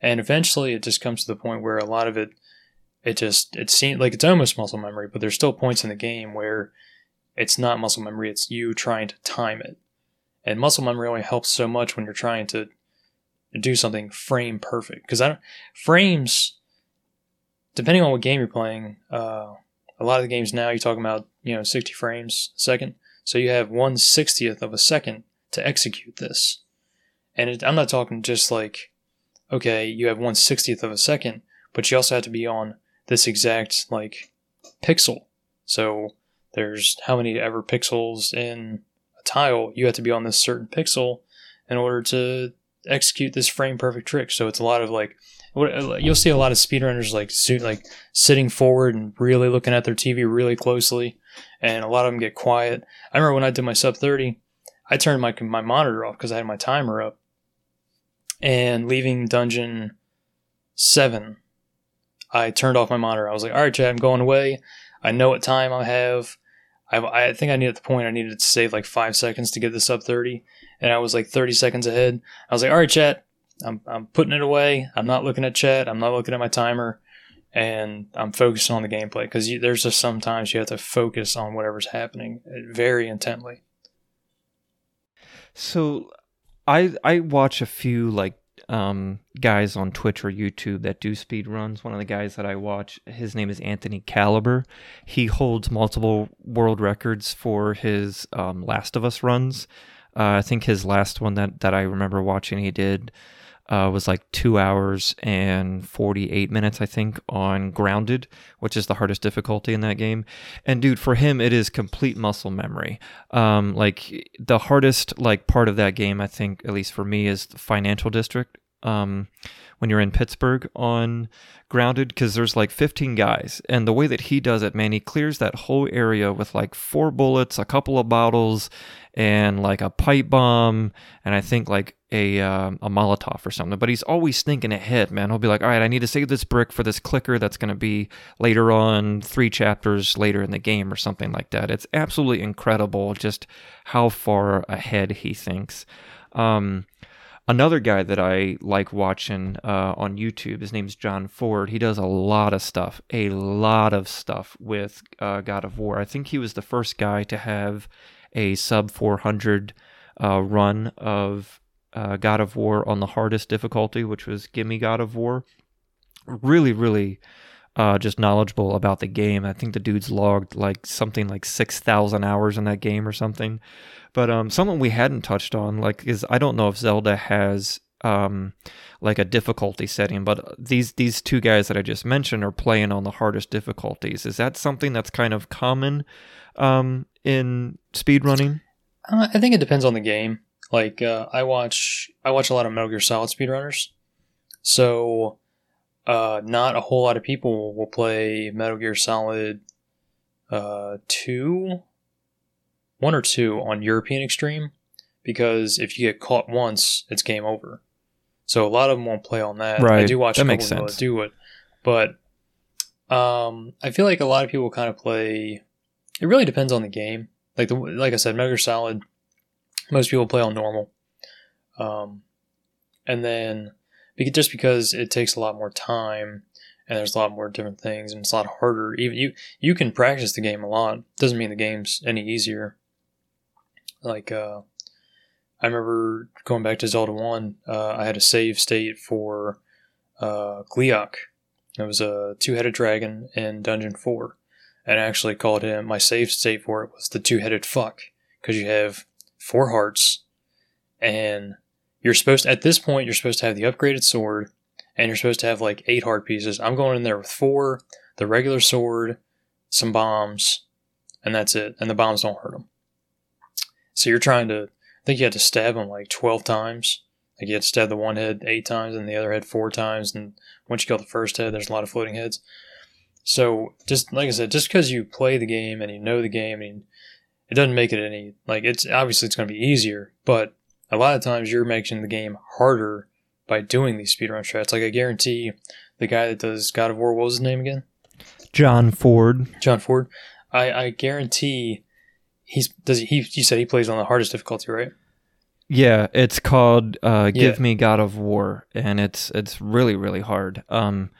and eventually it just comes to the point where a lot of it, it just it seems like it's almost muscle memory, but there's still points in the game where it's not muscle memory. It's you trying to time it, and muscle memory only helps so much when you're trying to do something frame perfect because I don't frames depending on what game you're playing uh, a lot of the games now you're talking about you know 60 frames a second so you have 1 60th of a second to execute this and it, i'm not talking just like okay you have 1 60th of a second but you also have to be on this exact like pixel so there's how many ever pixels in a tile you have to be on this certain pixel in order to execute this frame perfect trick. So it's a lot of like you'll see a lot of speedrunners like like sitting forward and really looking at their TV really closely, and a lot of them get quiet. I remember when I did my sub thirty, I turned my my monitor off because I had my timer up, and leaving dungeon seven, I turned off my monitor. I was like, all right, chat, I'm going away. I know what time I have. I, I think I needed the point I needed to save like five seconds to get this up 30, and I was like 30 seconds ahead. I was like, all right, chat, I'm, I'm putting it away. I'm not looking at chat. I'm not looking at my timer, and I'm focusing on the gameplay because there's just sometimes you have to focus on whatever's happening uh, very intently. So, I I watch a few like um, guys on Twitch or YouTube that do speed runs. One of the guys that I watch, his name is Anthony Caliber. He holds multiple world records for his um, Last of Us runs. Uh, I think his last one that, that I remember watching, he did uh, was like two hours and 48 minutes, I think, on Grounded, which is the hardest difficulty in that game. And dude, for him, it is complete muscle memory. Um, like the hardest like part of that game, I think, at least for me, is the financial district. Um, when you're in Pittsburgh on Grounded, because there's like 15 guys, and the way that he does it, man, he clears that whole area with like four bullets, a couple of bottles, and like a pipe bomb, and I think like a uh, a Molotov or something. But he's always thinking ahead, man. He'll be like, all right, I need to save this brick for this clicker that's going to be later on, three chapters later in the game or something like that. It's absolutely incredible just how far ahead he thinks. Um, another guy that I like watching uh, on YouTube, his name's John Ford. He does a lot of stuff, a lot of stuff with uh, God of War. I think he was the first guy to have a sub 400 uh, run of uh, God of War on the hardest difficulty, which was Gimme God of War. Really, really uh, just knowledgeable about the game. I think the dude's logged like something like 6,000 hours in that game or something. But um, something we hadn't touched on, like, is I don't know if Zelda has um, like a difficulty setting, but these these two guys that I just mentioned are playing on the hardest difficulties. Is that something that's kind of common um, in speedrunning? Uh, I think it depends on the game. Like uh, I watch I watch a lot of Metal Gear Solid speedrunners, so uh, not a whole lot of people will play Metal Gear Solid uh, two, one or two on European Extreme, because if you get caught once, it's game over. So a lot of them won't play on that. Right. I do watch that a makes sense. do it, but um, I feel like a lot of people kind of play. It really depends on the game. Like the like I said, Metal Gear Solid. Most people play on normal, um, and then just because it takes a lot more time and there's a lot more different things and it's a lot harder. Even you you can practice the game a lot. Doesn't mean the game's any easier. Like uh, I remember going back to Zelda One. Uh, I had a save state for uh, Gleok. It was a two-headed dragon in Dungeon Four, and I actually called him. My save state for it was the two-headed fuck because you have four hearts, and you're supposed at this point you're supposed to have the upgraded sword, and you're supposed to have like eight heart pieces. I'm going in there with four, the regular sword, some bombs, and that's it. And the bombs don't hurt them. So you're trying to. I think you had to stab him like twelve times. Like you had to stab the one head eight times and the other head four times. And once you kill the first head, there's a lot of floating heads. So just like I said, just because you play the game and you know the game, it doesn't make it any like it's obviously it's going to be easier, but a lot of times you're making the game harder by doing these speedrun strats. Like I guarantee the guy that does God of War, what was his name again? John Ford. John Ford. I, I guarantee he's does he, he you said he plays on the hardest difficulty, right? Yeah, it's called uh, "Give Yeah. Me God of War," and it's it's really really hard. Um,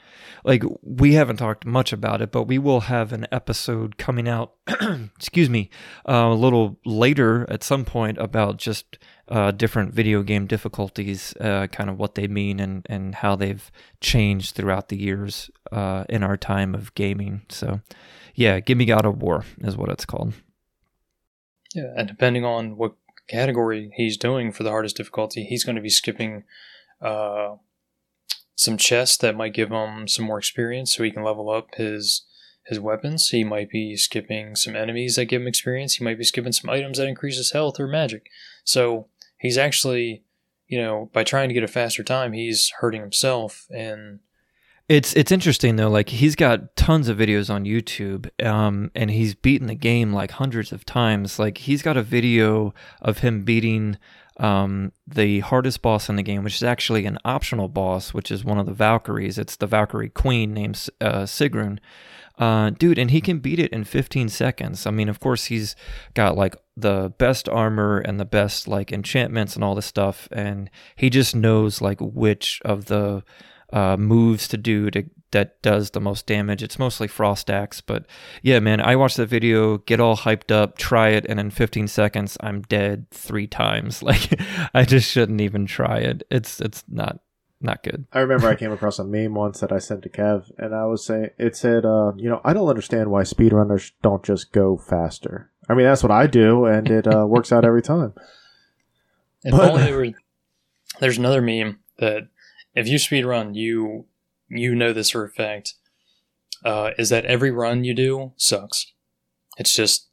like we haven't talked much about it, but we will have an episode coming out. [CLEARS THROAT] excuse me, uh, a little later at some point about just uh, different video game difficulties, uh, kind of what they mean and and how they've changed throughout the years uh, in our time of gaming. So, yeah, "Give Me God of War" is what it's called. Yeah, and depending on what category he's doing for the hardest difficulty, he's going to be skipping uh, some chests that might give him some more experience, so he can level up his his weapons. He might be skipping some enemies that give him experience. He might be skipping some items that increase his health or magic. So he's actually you know, by trying to get a faster time, he's hurting himself. And It's it's interesting though. Like he's got tons of videos on YouTube, um, and he's beaten the game like hundreds of times. Like he's got a video of him beating um, the hardest boss in the game, which is actually an optional boss, which is one of the Valkyries. It's the Valkyrie Queen named uh, Sigrun. Uh, dude, and he can beat it in 15 seconds. I mean, of course, he's got like the best armor and the best like enchantments and all this stuff, and he just knows like which of the uh, moves to do to that does the most damage. It's mostly frost axe, but yeah, man, I watched the video, get all hyped up, try it, and in 15 seconds, I'm dead three times. [LAUGHS] Like, I just shouldn't even try it. It's it's not not good. I remember I came across a meme once that I sent to Kev, and I was saying it said, uh, you know, I don't understand why speedrunners don't just go faster. I mean, that's what I do, and it uh, works out every time. if But- only were, there's another meme that if you speed run, you you know this for a fact. Uh, is that every run you do sucks? It's just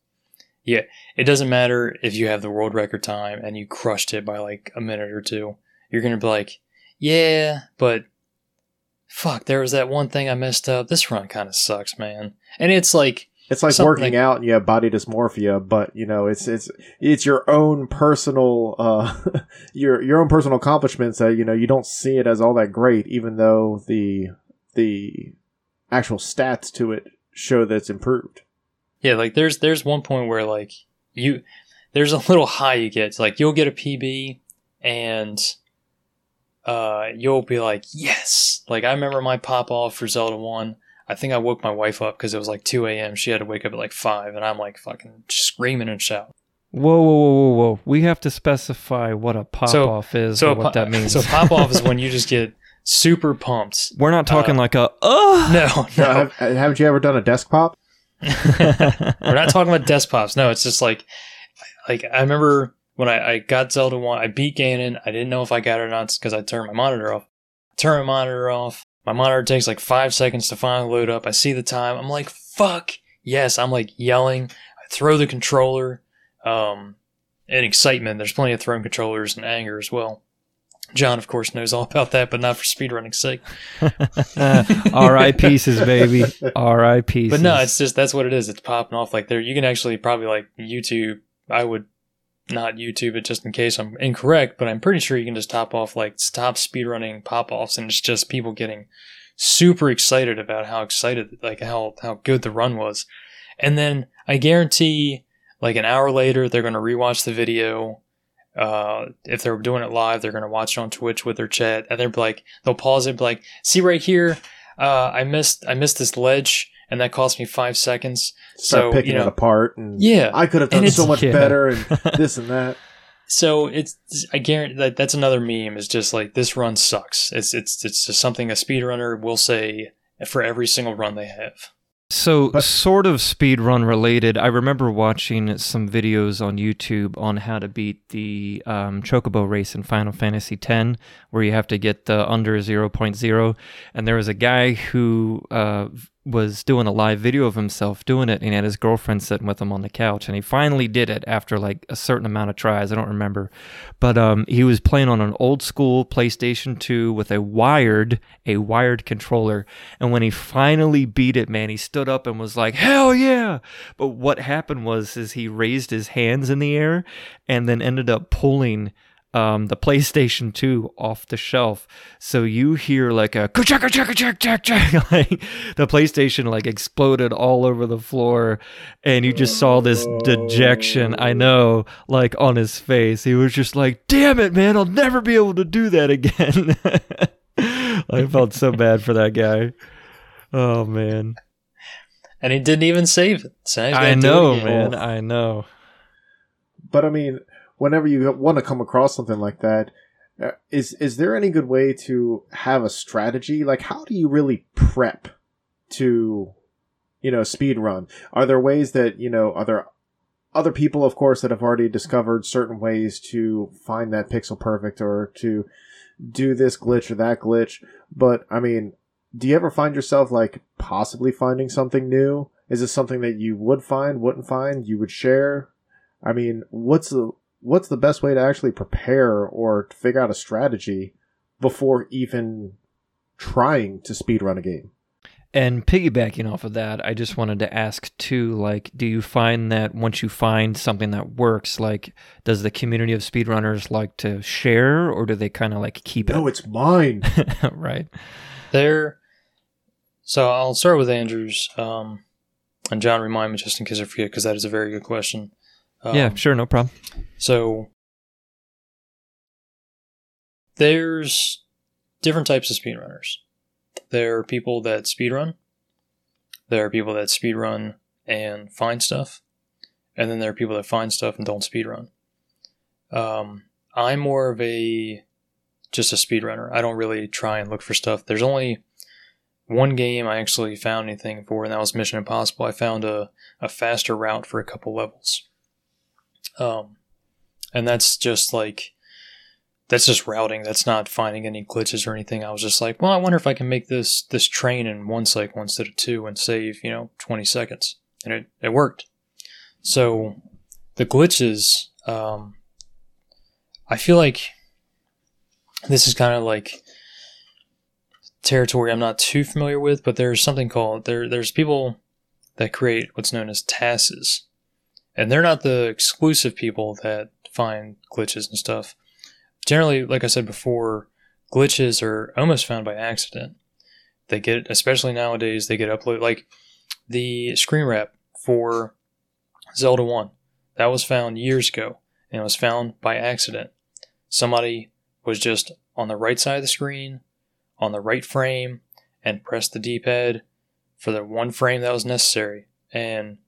yeah. It doesn't matter if you have the world record time and you crushed it by like a minute or two. You're gonna be like, yeah, but fuck, there was that one thing I messed up. This run kind of sucks, man. And it's like It's like working like- out and you have body dysmorphia, but you know, it's it's it's your own personal uh [LAUGHS] your your own personal accomplishments that you know you don't see it as all that great, even though the the actual stats to it show that it's improved. Yeah, like there's there's one point where like you there's a little high you get. It's like you'll get a PB and uh you'll be like, "Yes." Like I remember my pop off for Zelda 1. I think I woke my wife up because it was like 2 a.m. She had to wake up at like 5 and I'm like fucking screaming and shouting. Whoa, whoa, whoa, whoa, whoa! We have to specify what a pop So- off is So or what po- that means. So pop off is when you just get super pumped. [LAUGHS] We're not talking uh, like a oh. No, Now, no. have, haven't you ever done a desk pop? [LAUGHS] We're not talking about desktops. No, it's just like, like I remember when I, I got Zelda one, I beat Ganon. I didn't know if I got it or not because I turned my monitor off. Turn my monitor off. My monitor takes like five seconds to finally load up. I see the time. I'm like, fuck yes. I'm like yelling. I throw the controller. Um, in excitement. There's plenty of throwing controllers and anger as well. John, of course, knows all about that, but not for speedrunning's sake. [LAUGHS] R.I. pieces, baby. R.I. pieces. But no, it's just that's what it is. It's popping off like there. You can actually probably like YouTube. I would not YouTube it just in case I'm incorrect, but I'm pretty sure you can just top off like stop speedrunning pop offs, and it's just people getting super excited about how excited, like how how good the run was, and then I guarantee like an hour later they're to rewatch the video. Uh, if they're doing it live, they're to watch it on Twitch with their chat, and they're like, they'll pause it, like, "See right here, uh, I missed, I missed this ledge, and that cost me five seconds." Start So, picking you know- it apart, and Yeah, I could have done it's- so much yeah. better, and [LAUGHS] this and that. So it's I guarantee that that's another meme. Is just like this run sucks. It's it's it's just something a speedrunner will say for every single run they have. So, But- sort of speed run related, I remember watching some videos on YouTube on how to beat the um, Chocobo race in Final Fantasy X, where you have to get the under 0.0. And there was a guy who uh, was doing a live video of himself doing it, and he had his girlfriend sitting with him on the couch. And he finally did it after like a certain amount of tries. I don't remember. But um, he was playing on an old school PlayStation 2 with a wired, a wired controller. And when he finally beat it, man, he stood up and was like, "Hell yeah!" But what happened was, is he raised his hands in the air and then ended up pulling um, the PlayStation 2 off the shelf. So you hear like a ka-chak, ka-chak, [LAUGHS] like the PlayStation like exploded all over the floor, and you just saw this dejection. I know, like on his face. He was just like, "Damn it, man! I'll never be able to do that again." [LAUGHS] I felt so bad for that guy. Oh man. And he didn't even save it. So now he's gotta I do it know, man. I know. But I mean, whenever you want to come across something like that, uh, is is there any good way to have a strategy? Like, how do you really prep to, you know, speed run? Are there ways that you know? Are there other people, of course, that have already discovered certain ways to find that pixel perfect or to do this glitch or that glitch? But I mean, do you ever find yourself like possibly finding something new? Is this something that you would find, wouldn't find, you would share? I mean, what's the what's the best way to actually prepare or figure out a strategy before even trying to speedrun a game? And piggybacking off of that, I just wanted to ask too, like, do you find that once you find something that works, like, does the community of speedrunners like to share or do they kind of like keep No, it? No, it's mine. [LAUGHS] right. There. So I'll start with Andrews. Um, and John, remind me just in case I forget, because that is a very good question. Um, yeah, sure, no problem. So there's different types of speedrunners. There are people that speedrun. There are people that speedrun and find stuff. And then there are people that find stuff and don't speedrun. Um, I'm more of a just a speedrunner. I don't really try and look for stuff. There's only one game I actually found anything for, and that was Mission Impossible. I found a, a faster route for a couple levels. Um, and that's just like that's just routing. That's not finding any glitches or anything. I was just like, well, I wonder if I can make this this train in one cycle instead of two and save you know 20 seconds, and it it worked. So the glitches, um, I feel like this is kind of like territory I'm not too familiar with, but there's something called there. There's people that create what's known as TASes, and they're not the exclusive people that find glitches and stuff. Generally, like I said before, glitches are almost found by accident. They get, especially nowadays, they get uploaded. Like the screen wrap for Zelda 1, that was found years ago, and it was found by accident. Somebody was just on the right side of the screen, on the right frame, and pressed the D pad for the one frame that was necessary. And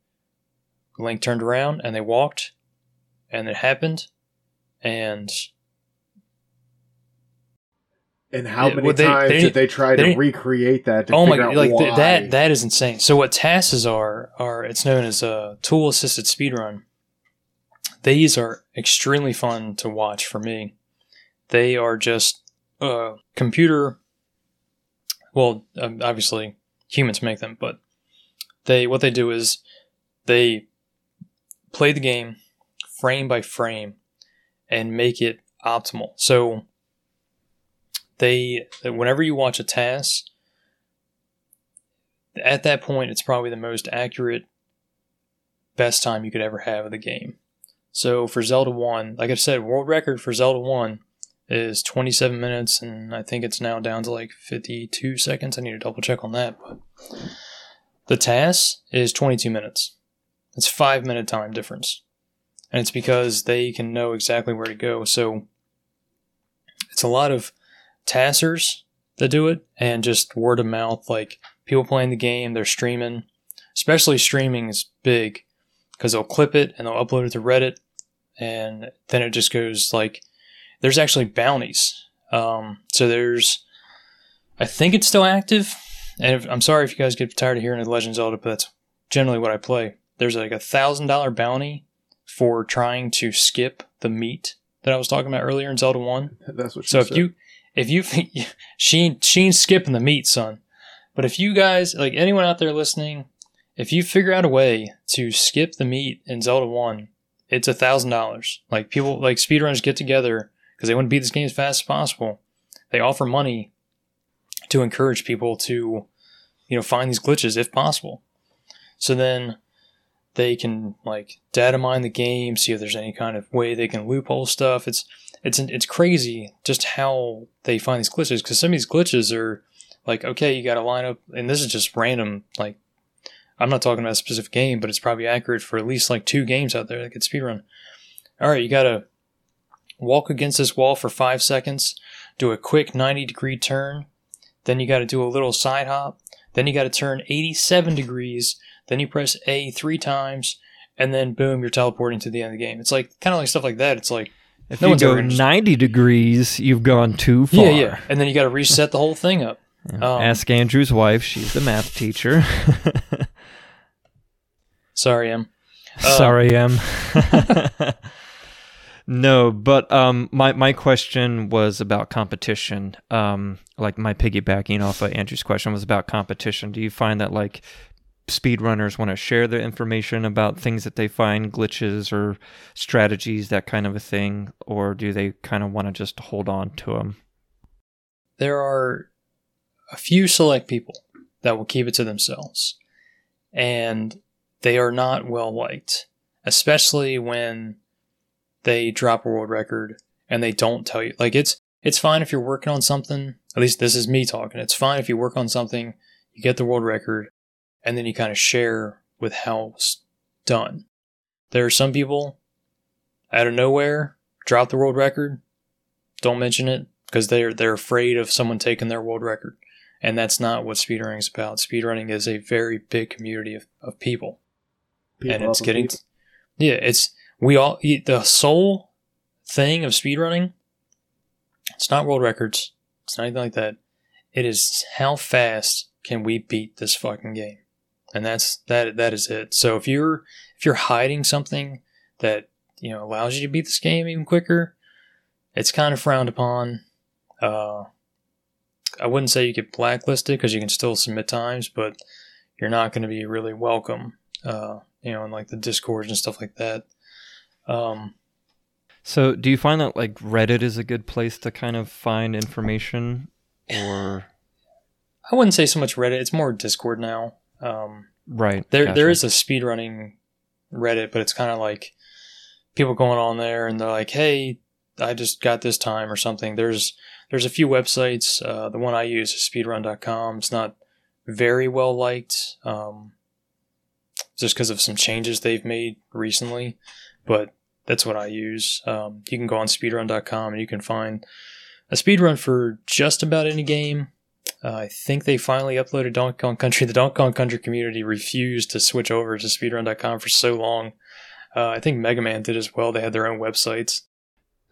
Link turned around and they walked, and it happened. And And how many well, they- times they- did they try they to recreate that? Oh my god, like th- that that is insane. So what TASes are are it's known as a tool assisted speedrun. These are extremely fun to watch for me. They are just uh, computer. Well, um, obviously humans make them, but they what they do is they play the game frame by frame and make it optimal. So they whenever you watch a TAS at that point it's probably the most accurate best time you could ever have of the game. So for zelda 1 like i said world record for zelda 1 is 27 minutes and i think it's now down to like 52 seconds. I need to double check on that but the TAS is 22 minutes it's five minute time difference. And it's because they can know exactly where to go. So it's a lot of tassers that do it and just word of mouth like people playing the game they're streaming. Especially streaming is big because they'll clip it and they'll upload it to reddit and then it just goes like there's actually bounties. Um, so there's i think it's still active. And if, i'm sorry if you guys get tired of hearing the legends zelda but that's generally what i play there's like a thousand dollar bounty for trying to skip the meat that i was talking about earlier in zelda 1 That's what she so if said. you, if you, [LAUGHS] she she ain't skipping the meat, son. But if you guys, like anyone out there listening, if you figure out a way to skip the meat in Zelda One, it's a thousand dollars. Like people, like speedrunners get together because they want to beat this game as fast as possible. They offer money to encourage people to, you know, find these glitches if possible. So then they can like data mine the game, see if there's any kind of way they can loophole stuff. It's it's it's crazy just how they find these glitches because some of these glitches are like okay you got to line up and this is just random like i'm not talking about a specific game but it's probably accurate for at least like two games out there that could speedrun all right you got to walk against this wall for five seconds do a quick 90 degree turn then you got to do a little side hop then you got to turn 87 degrees then you press a three times and then boom you're teleporting to the end of the game it's like kind of like stuff like that it's like If No you go 90 degrees, you've gone too far. Yeah, yeah. And then you got to reset the whole thing up. Um, Ask Andrew's wife. She's the math teacher. [LAUGHS] Sorry, Em. Um, [LAUGHS] Sorry, Em. [LAUGHS] no, but um, my my question was about competition. Um, like my piggybacking off of Andrew's question was about competition. Do you find that like speedrunners want to share their information about things that they find, glitches or strategies, that kind of a thing, or do they kind of want to just hold on to them? There are a few select people that will keep it to themselves, and they are not well liked, especially when they drop a world record and they don't tell you. Like it's it's fine if you're working on something. At least this is me talking. It's fine if you work on something, you get the world record, and then you kind of share with how it's done. There are some people out of nowhere drop the world record, don't mention it because they're they're afraid of someone taking their world record. And that's not what speedrunning is about. Speedrunning is a very big community of, of people. People and it's getting people. yeah, it's we all the sole thing of speedrunning it's not world records. It's not anything like that. It is how fast can we beat this fucking game? And that's that that is it. So if you're if you're hiding something that, you know, allows you to beat this game even quicker, it's kind of frowned upon. Uh I wouldn't say you get blacklisted because you can still submit times, but you're not going to be really welcome, uh, you know, in like the discords and stuff like that. Um, So, do you find that like Reddit is a good place to kind of find information, or I wouldn't say so much Reddit; it's more Discord now. Um, right? There, gotcha. there is a speedrunning Reddit, but it's kind of like people going on there and they're like, "Hey, I just got this time" or something. There's, there's a few websites. Uh, the one I use is speedrun.com. It's not very well liked, um, just because of some changes they've made recently, but that's what I use. Um, you can go on speedrun.com and you can find a speedrun for just about any game. Uh, I think they finally uploaded Donkey Kong Country. The Donkey Kong Country community refused to switch over to speedrun.com for so long. Uh, I think Mega Man did as well. They had their own websites.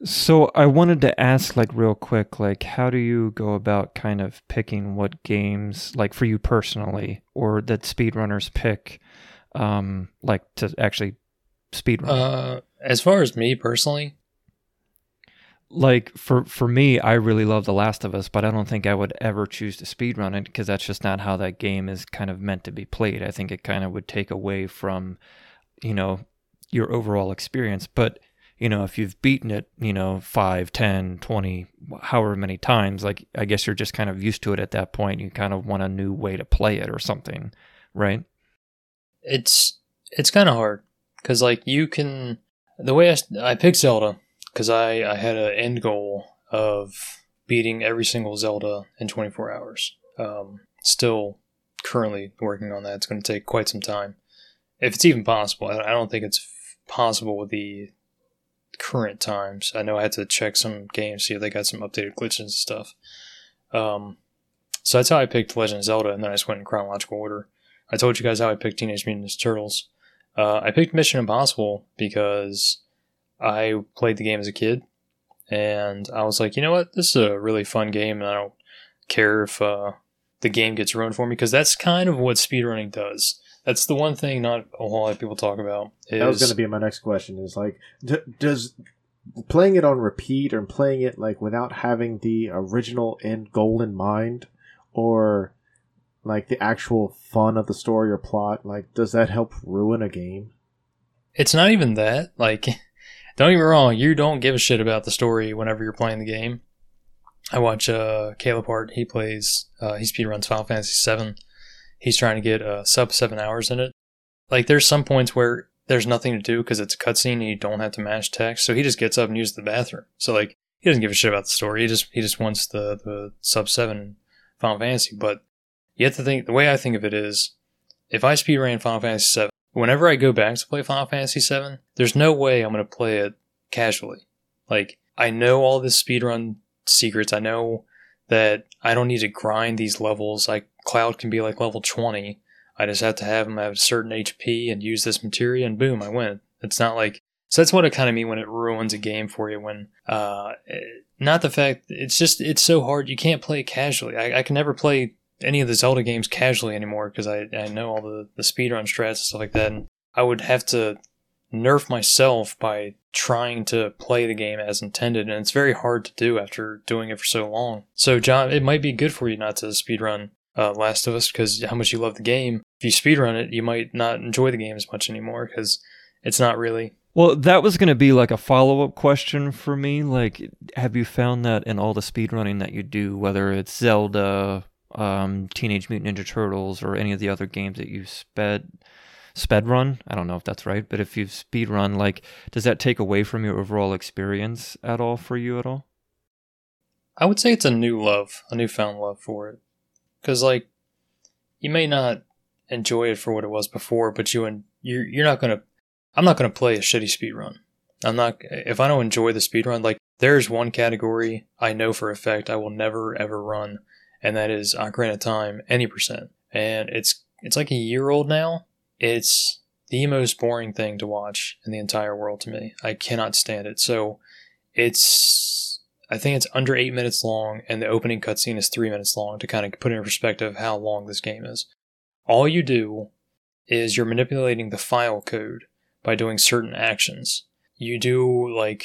So I wanted to ask, like, real quick, like, how do you go about kind of picking what games, like, for you personally, or that speedrunners pick, um, like, to actually speedrun? Uh, as far as me personally, like for for me, I really love The Last of Us, but I don't think I would ever choose to speedrun it because that's just not how that game is kind of meant to be played. I think it kind of would take away from, you know, your overall experience. But you know, if you've beaten it, you know, 5, 10, 20, however many times, like I guess you're just kind of used to it at that point. You kind of want a new way to play it or something, right? it's it's kind of hard because like you can the way I, I picked Zelda because I I had an end goal of beating every single Zelda in 24 hours. Um, still currently working on that. It's going to take quite some time, if it's even possible. I don't think it's possible with the current times. I know I had to check some games see if they got some updated glitches and stuff. Um, so that's how I picked Legend of Zelda, and then I just went in chronological order. I told you guys how I picked Teenage Mutant Ninja Turtles. Uh, I picked Mission Impossible because I played the game as a kid, and I was like, you know what, this is a really fun game, and I don't care if uh, the game gets ruined for me because that's kind of what speedrunning does. That's the one thing not a whole lot of people talk about. Is, That was going to be my next question. Is like, d- does playing it on repeat or playing it like without having the original end goal in mind, or like the actual fun of the story or plot, like does that help ruin a game? It's not even that. Like, [LAUGHS] don't get me wrong, you don't give a shit about the story whenever you're playing the game. I watch uh, Caleb Hart. He plays. Uh, he speedruns Final Fantasy VII. He's trying to get uh, sub seven hours in it. Like, there's some points where there's nothing to do because it's a cutscene and you don't have to mash text. So he just gets up and uses the bathroom. So like, he doesn't give a shit about the story. He just he just wants the the sub seven Final Fantasy. But you have to think. The way I think of it is, if I speedran Final Fantasy VII, whenever I go back to play Final Fantasy VII, there's no way I'm going to play it casually. Like, I know all the speedrun secrets. I know that I don't need to grind these levels. Like, Cloud can be like level 20. I just have to have him have a certain HP and use this materia, and boom, I win. It's not like. So that's what I kind of mean when it ruins a game for you. When, uh, not the fact, it's just, it's so hard. You can't play it casually. I, I can never play any of the Zelda games casually anymore because I, I know all the, the speedrun strats and stuff like that. And I would have to nerf myself by trying to play the game as intended. And it's very hard to do after doing it for so long. So, John, it might be good for you not to speedrun uh, Last of Us because how much you love the game. if you speedrun it, you might not enjoy the game as much anymore because it's not really. Well, that was going to be like a follow up question for me. Like, have you found that in all the speedrunning that you do, whether it's Zelda, um, Teenage Mutant Ninja Turtles, or any of the other games that you've sped sped run? I don't know if that's right, but if you've speed run, like, does that take away from your overall experience at all for you at all? I would say it's a new love, a newfound love for it. Because, like, you may not enjoy it for what it was before, but you and you're you're not gonna. I'm not gonna play a shitty speed run. I'm not. If I don't enjoy the speed run, like there's one category I know for a fact I will never ever run, and that is Ocarina of Time any percent. And it's it's like a year old now. It's the most boring thing to watch in the entire world to me. I cannot stand it. So it's I think it's under eight minutes long, and the opening cutscene is three minutes long to kind of put in perspective how long this game is. All you do is you're manipulating the file code by doing certain actions. You do like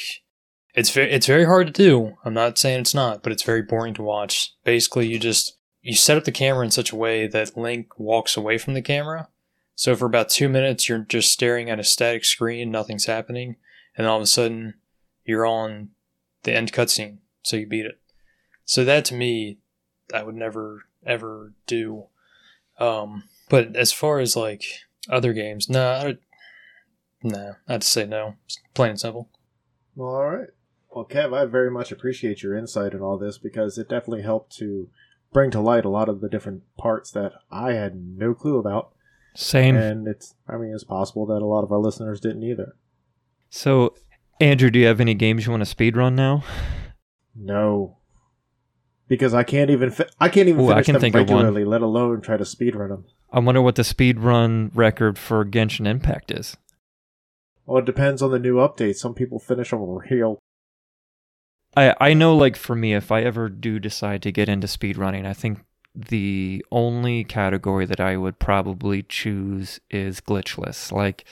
it's very it's very hard to do. I'm not saying it's not, but it's very boring to watch. Basically, you just you set up the camera in such a way that Link walks away from the camera. So for about two minutes, you're just staring at a static screen, nothing's happening, and all of a sudden, you're on the end cutscene. So you beat it. So that to me, I would never ever do. Um, but as far as like other games, no, nah, nah, I'd say no. Plain and simple. All right. Well, Kev, I very much appreciate your insight in all this because it definitely helped to bring to light a lot of the different parts that I had no clue about. Same. And it's, I mean, it's possible that a lot of our listeners didn't either. So, Andrew, do you have any games you want to speed run now? No, because I can't even fi- I can't even Ooh, I finish can them think of one. regularly, let alone try to speedrun them. I wonder what the speed run record for Genshin Impact is. Well, it depends on the new update. Some people finish them real. I I know like for me if I ever do decide to get into speed running, I think the only category that I would probably choose is glitchless. Like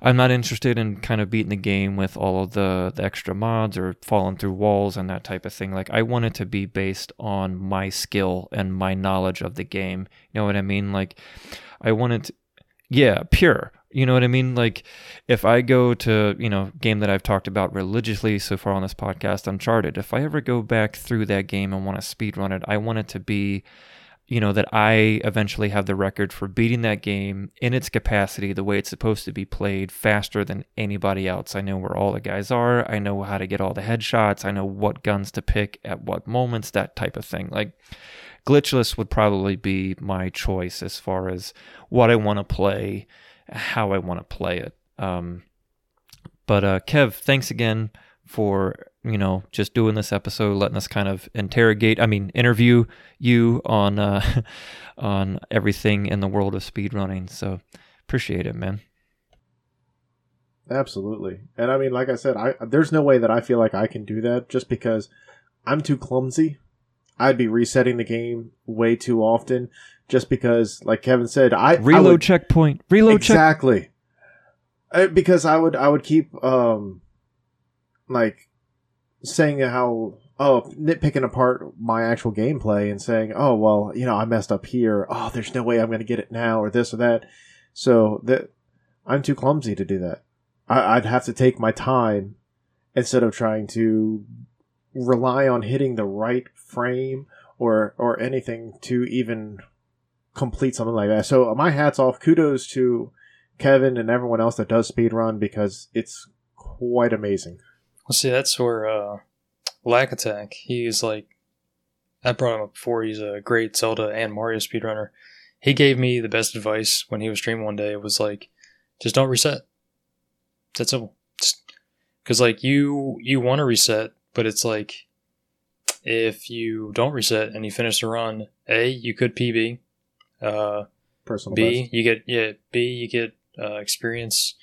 I'm not interested in kind of beating the game with all of the, the extra mods or falling through walls and that type of thing. Like I want it to be based on my skill and my knowledge of the game. You know what I mean? Like I want it to, yeah, pure. You know what I mean? Like if I go to, you know, game that I've talked about religiously so far on this podcast, Uncharted, if I ever go back through that game and want to speed run it, I want it to be you know that I eventually have the record for beating that game in its capacity the way it's supposed to be played faster than anybody else. I know where all the guys are, I know how to get all the headshots, I know what guns to pick at what moments, that type of thing. Like glitchless would probably be my choice as far as what I want to play, how I want to play it. Um, but uh, Kev, thanks again for you know just doing this episode, letting us kind of interrogate, I mean, interview you on uh, [LAUGHS] on everything in the world of speedrunning. So appreciate it, man. Absolutely. And I mean, like I said, I there's no way that I feel like I can do that just because I'm too clumsy. I'd be resetting the game way too often just because, like Kevin said, I I Reload would- checkpoint. Reload exactly. Uh, because I would I would keep um like saying how oh nitpicking apart my actual gameplay and saying oh well you know I messed up here. Oh there's no way I'm gonna get it now or this or that. So that I'm too clumsy to do that. I, I'd have to take my time instead of trying to rely on hitting the right frame or or anything to even complete something like that so my hats off kudos to Kevin and everyone else that does speedrun because it's quite amazing. Well, see, that's where uh, LackAttack. He's like, I brought him up before. He's a great Zelda and Mario speedrunner. He gave me the best advice when he was streaming one day. It was like, just don't reset. That's that simple. Because like you, you want to reset, but it's like, if you don't reset and you finish the run, a you could PB. Uh, Personal B, best. you get yeah. B, you get uh, experience.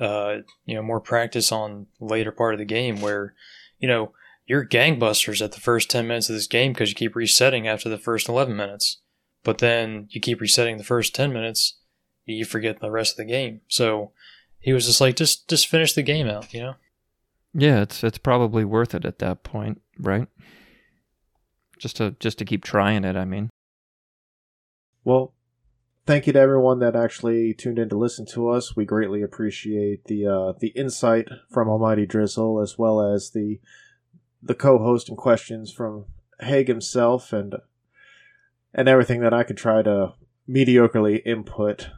Uh, you know, more practice on later part of the game where, you know, you're gangbusters at the first ten minutes of this game because you keep resetting after the first eleven minutes, but then you keep resetting the first ten minutes, you forget the rest of the game. So he was just like, just just finish the game out, you know. Yeah, it's it's probably worth it at that point, right? Just to just to keep trying it. I mean, Well, thank you to everyone that actually tuned in to listen to us. We greatly appreciate the uh, the insight from Almighty Drizzle, as well as the the co-host and questions from Haig himself, and and everything that I could try to mediocrely input.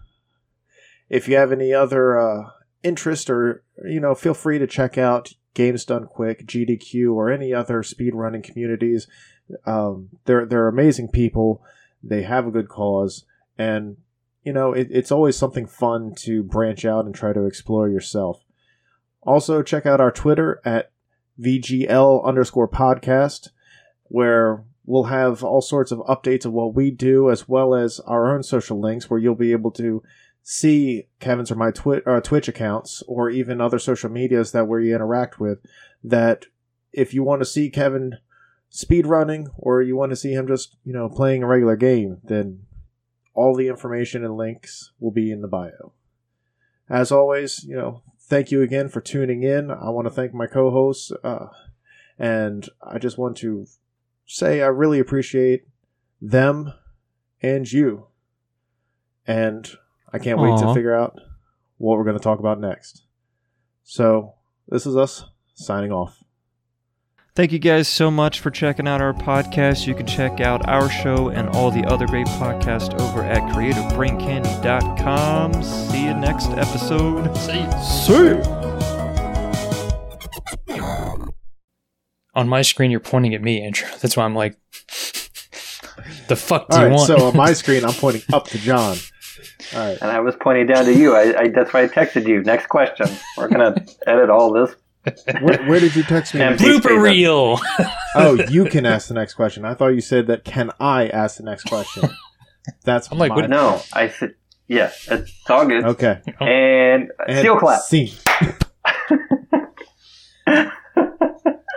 If you have any other uh, interest, or you know, feel free to check out Games Done Quick, GDQ, or any other speedrunning communities. Um, they're they're amazing people. They have a good cause, and you know it, it's always something fun to branch out and try to explore yourself. Also, check out our Twitter at VGL underscore podcast, where we'll have all sorts of updates of what we do, as well as our own social links, where you'll be able to see Kevin's or my twi- uh, Twitch accounts, or even other social medias that we interact with. That if you want to see Kevin speed running, or you want to see him just you know playing a regular game, then all the information and links will be in the bio. As always, you know, thank you again for tuning in. I want to thank my co-hosts, uh, and I just want to say I really appreciate them and you. And I can't wait to figure out what we're going to talk about next. So, this is us signing off. Thank you guys so much for checking out our podcast. You can check out our show and all the other great podcasts over at creativebraincandy.com. See you next episode. See, you. See on my screen, you're pointing at me, Andrew. That's why I'm like, [LAUGHS] the fuck do All you right, want? so on my [LAUGHS] screen, I'm pointing up to John. All right. And I was pointing down to you. I, I that's why I texted you. Next question. We're gonna [LAUGHS] edit all this. Where, where did you text me? And Blooper reel. Oh, you can ask the next question. I thought you said that. Can I ask the next question? That's I'm like, my- what- No, I said yes. It's all good. Okay. And, And steel clap. Scene. [LAUGHS]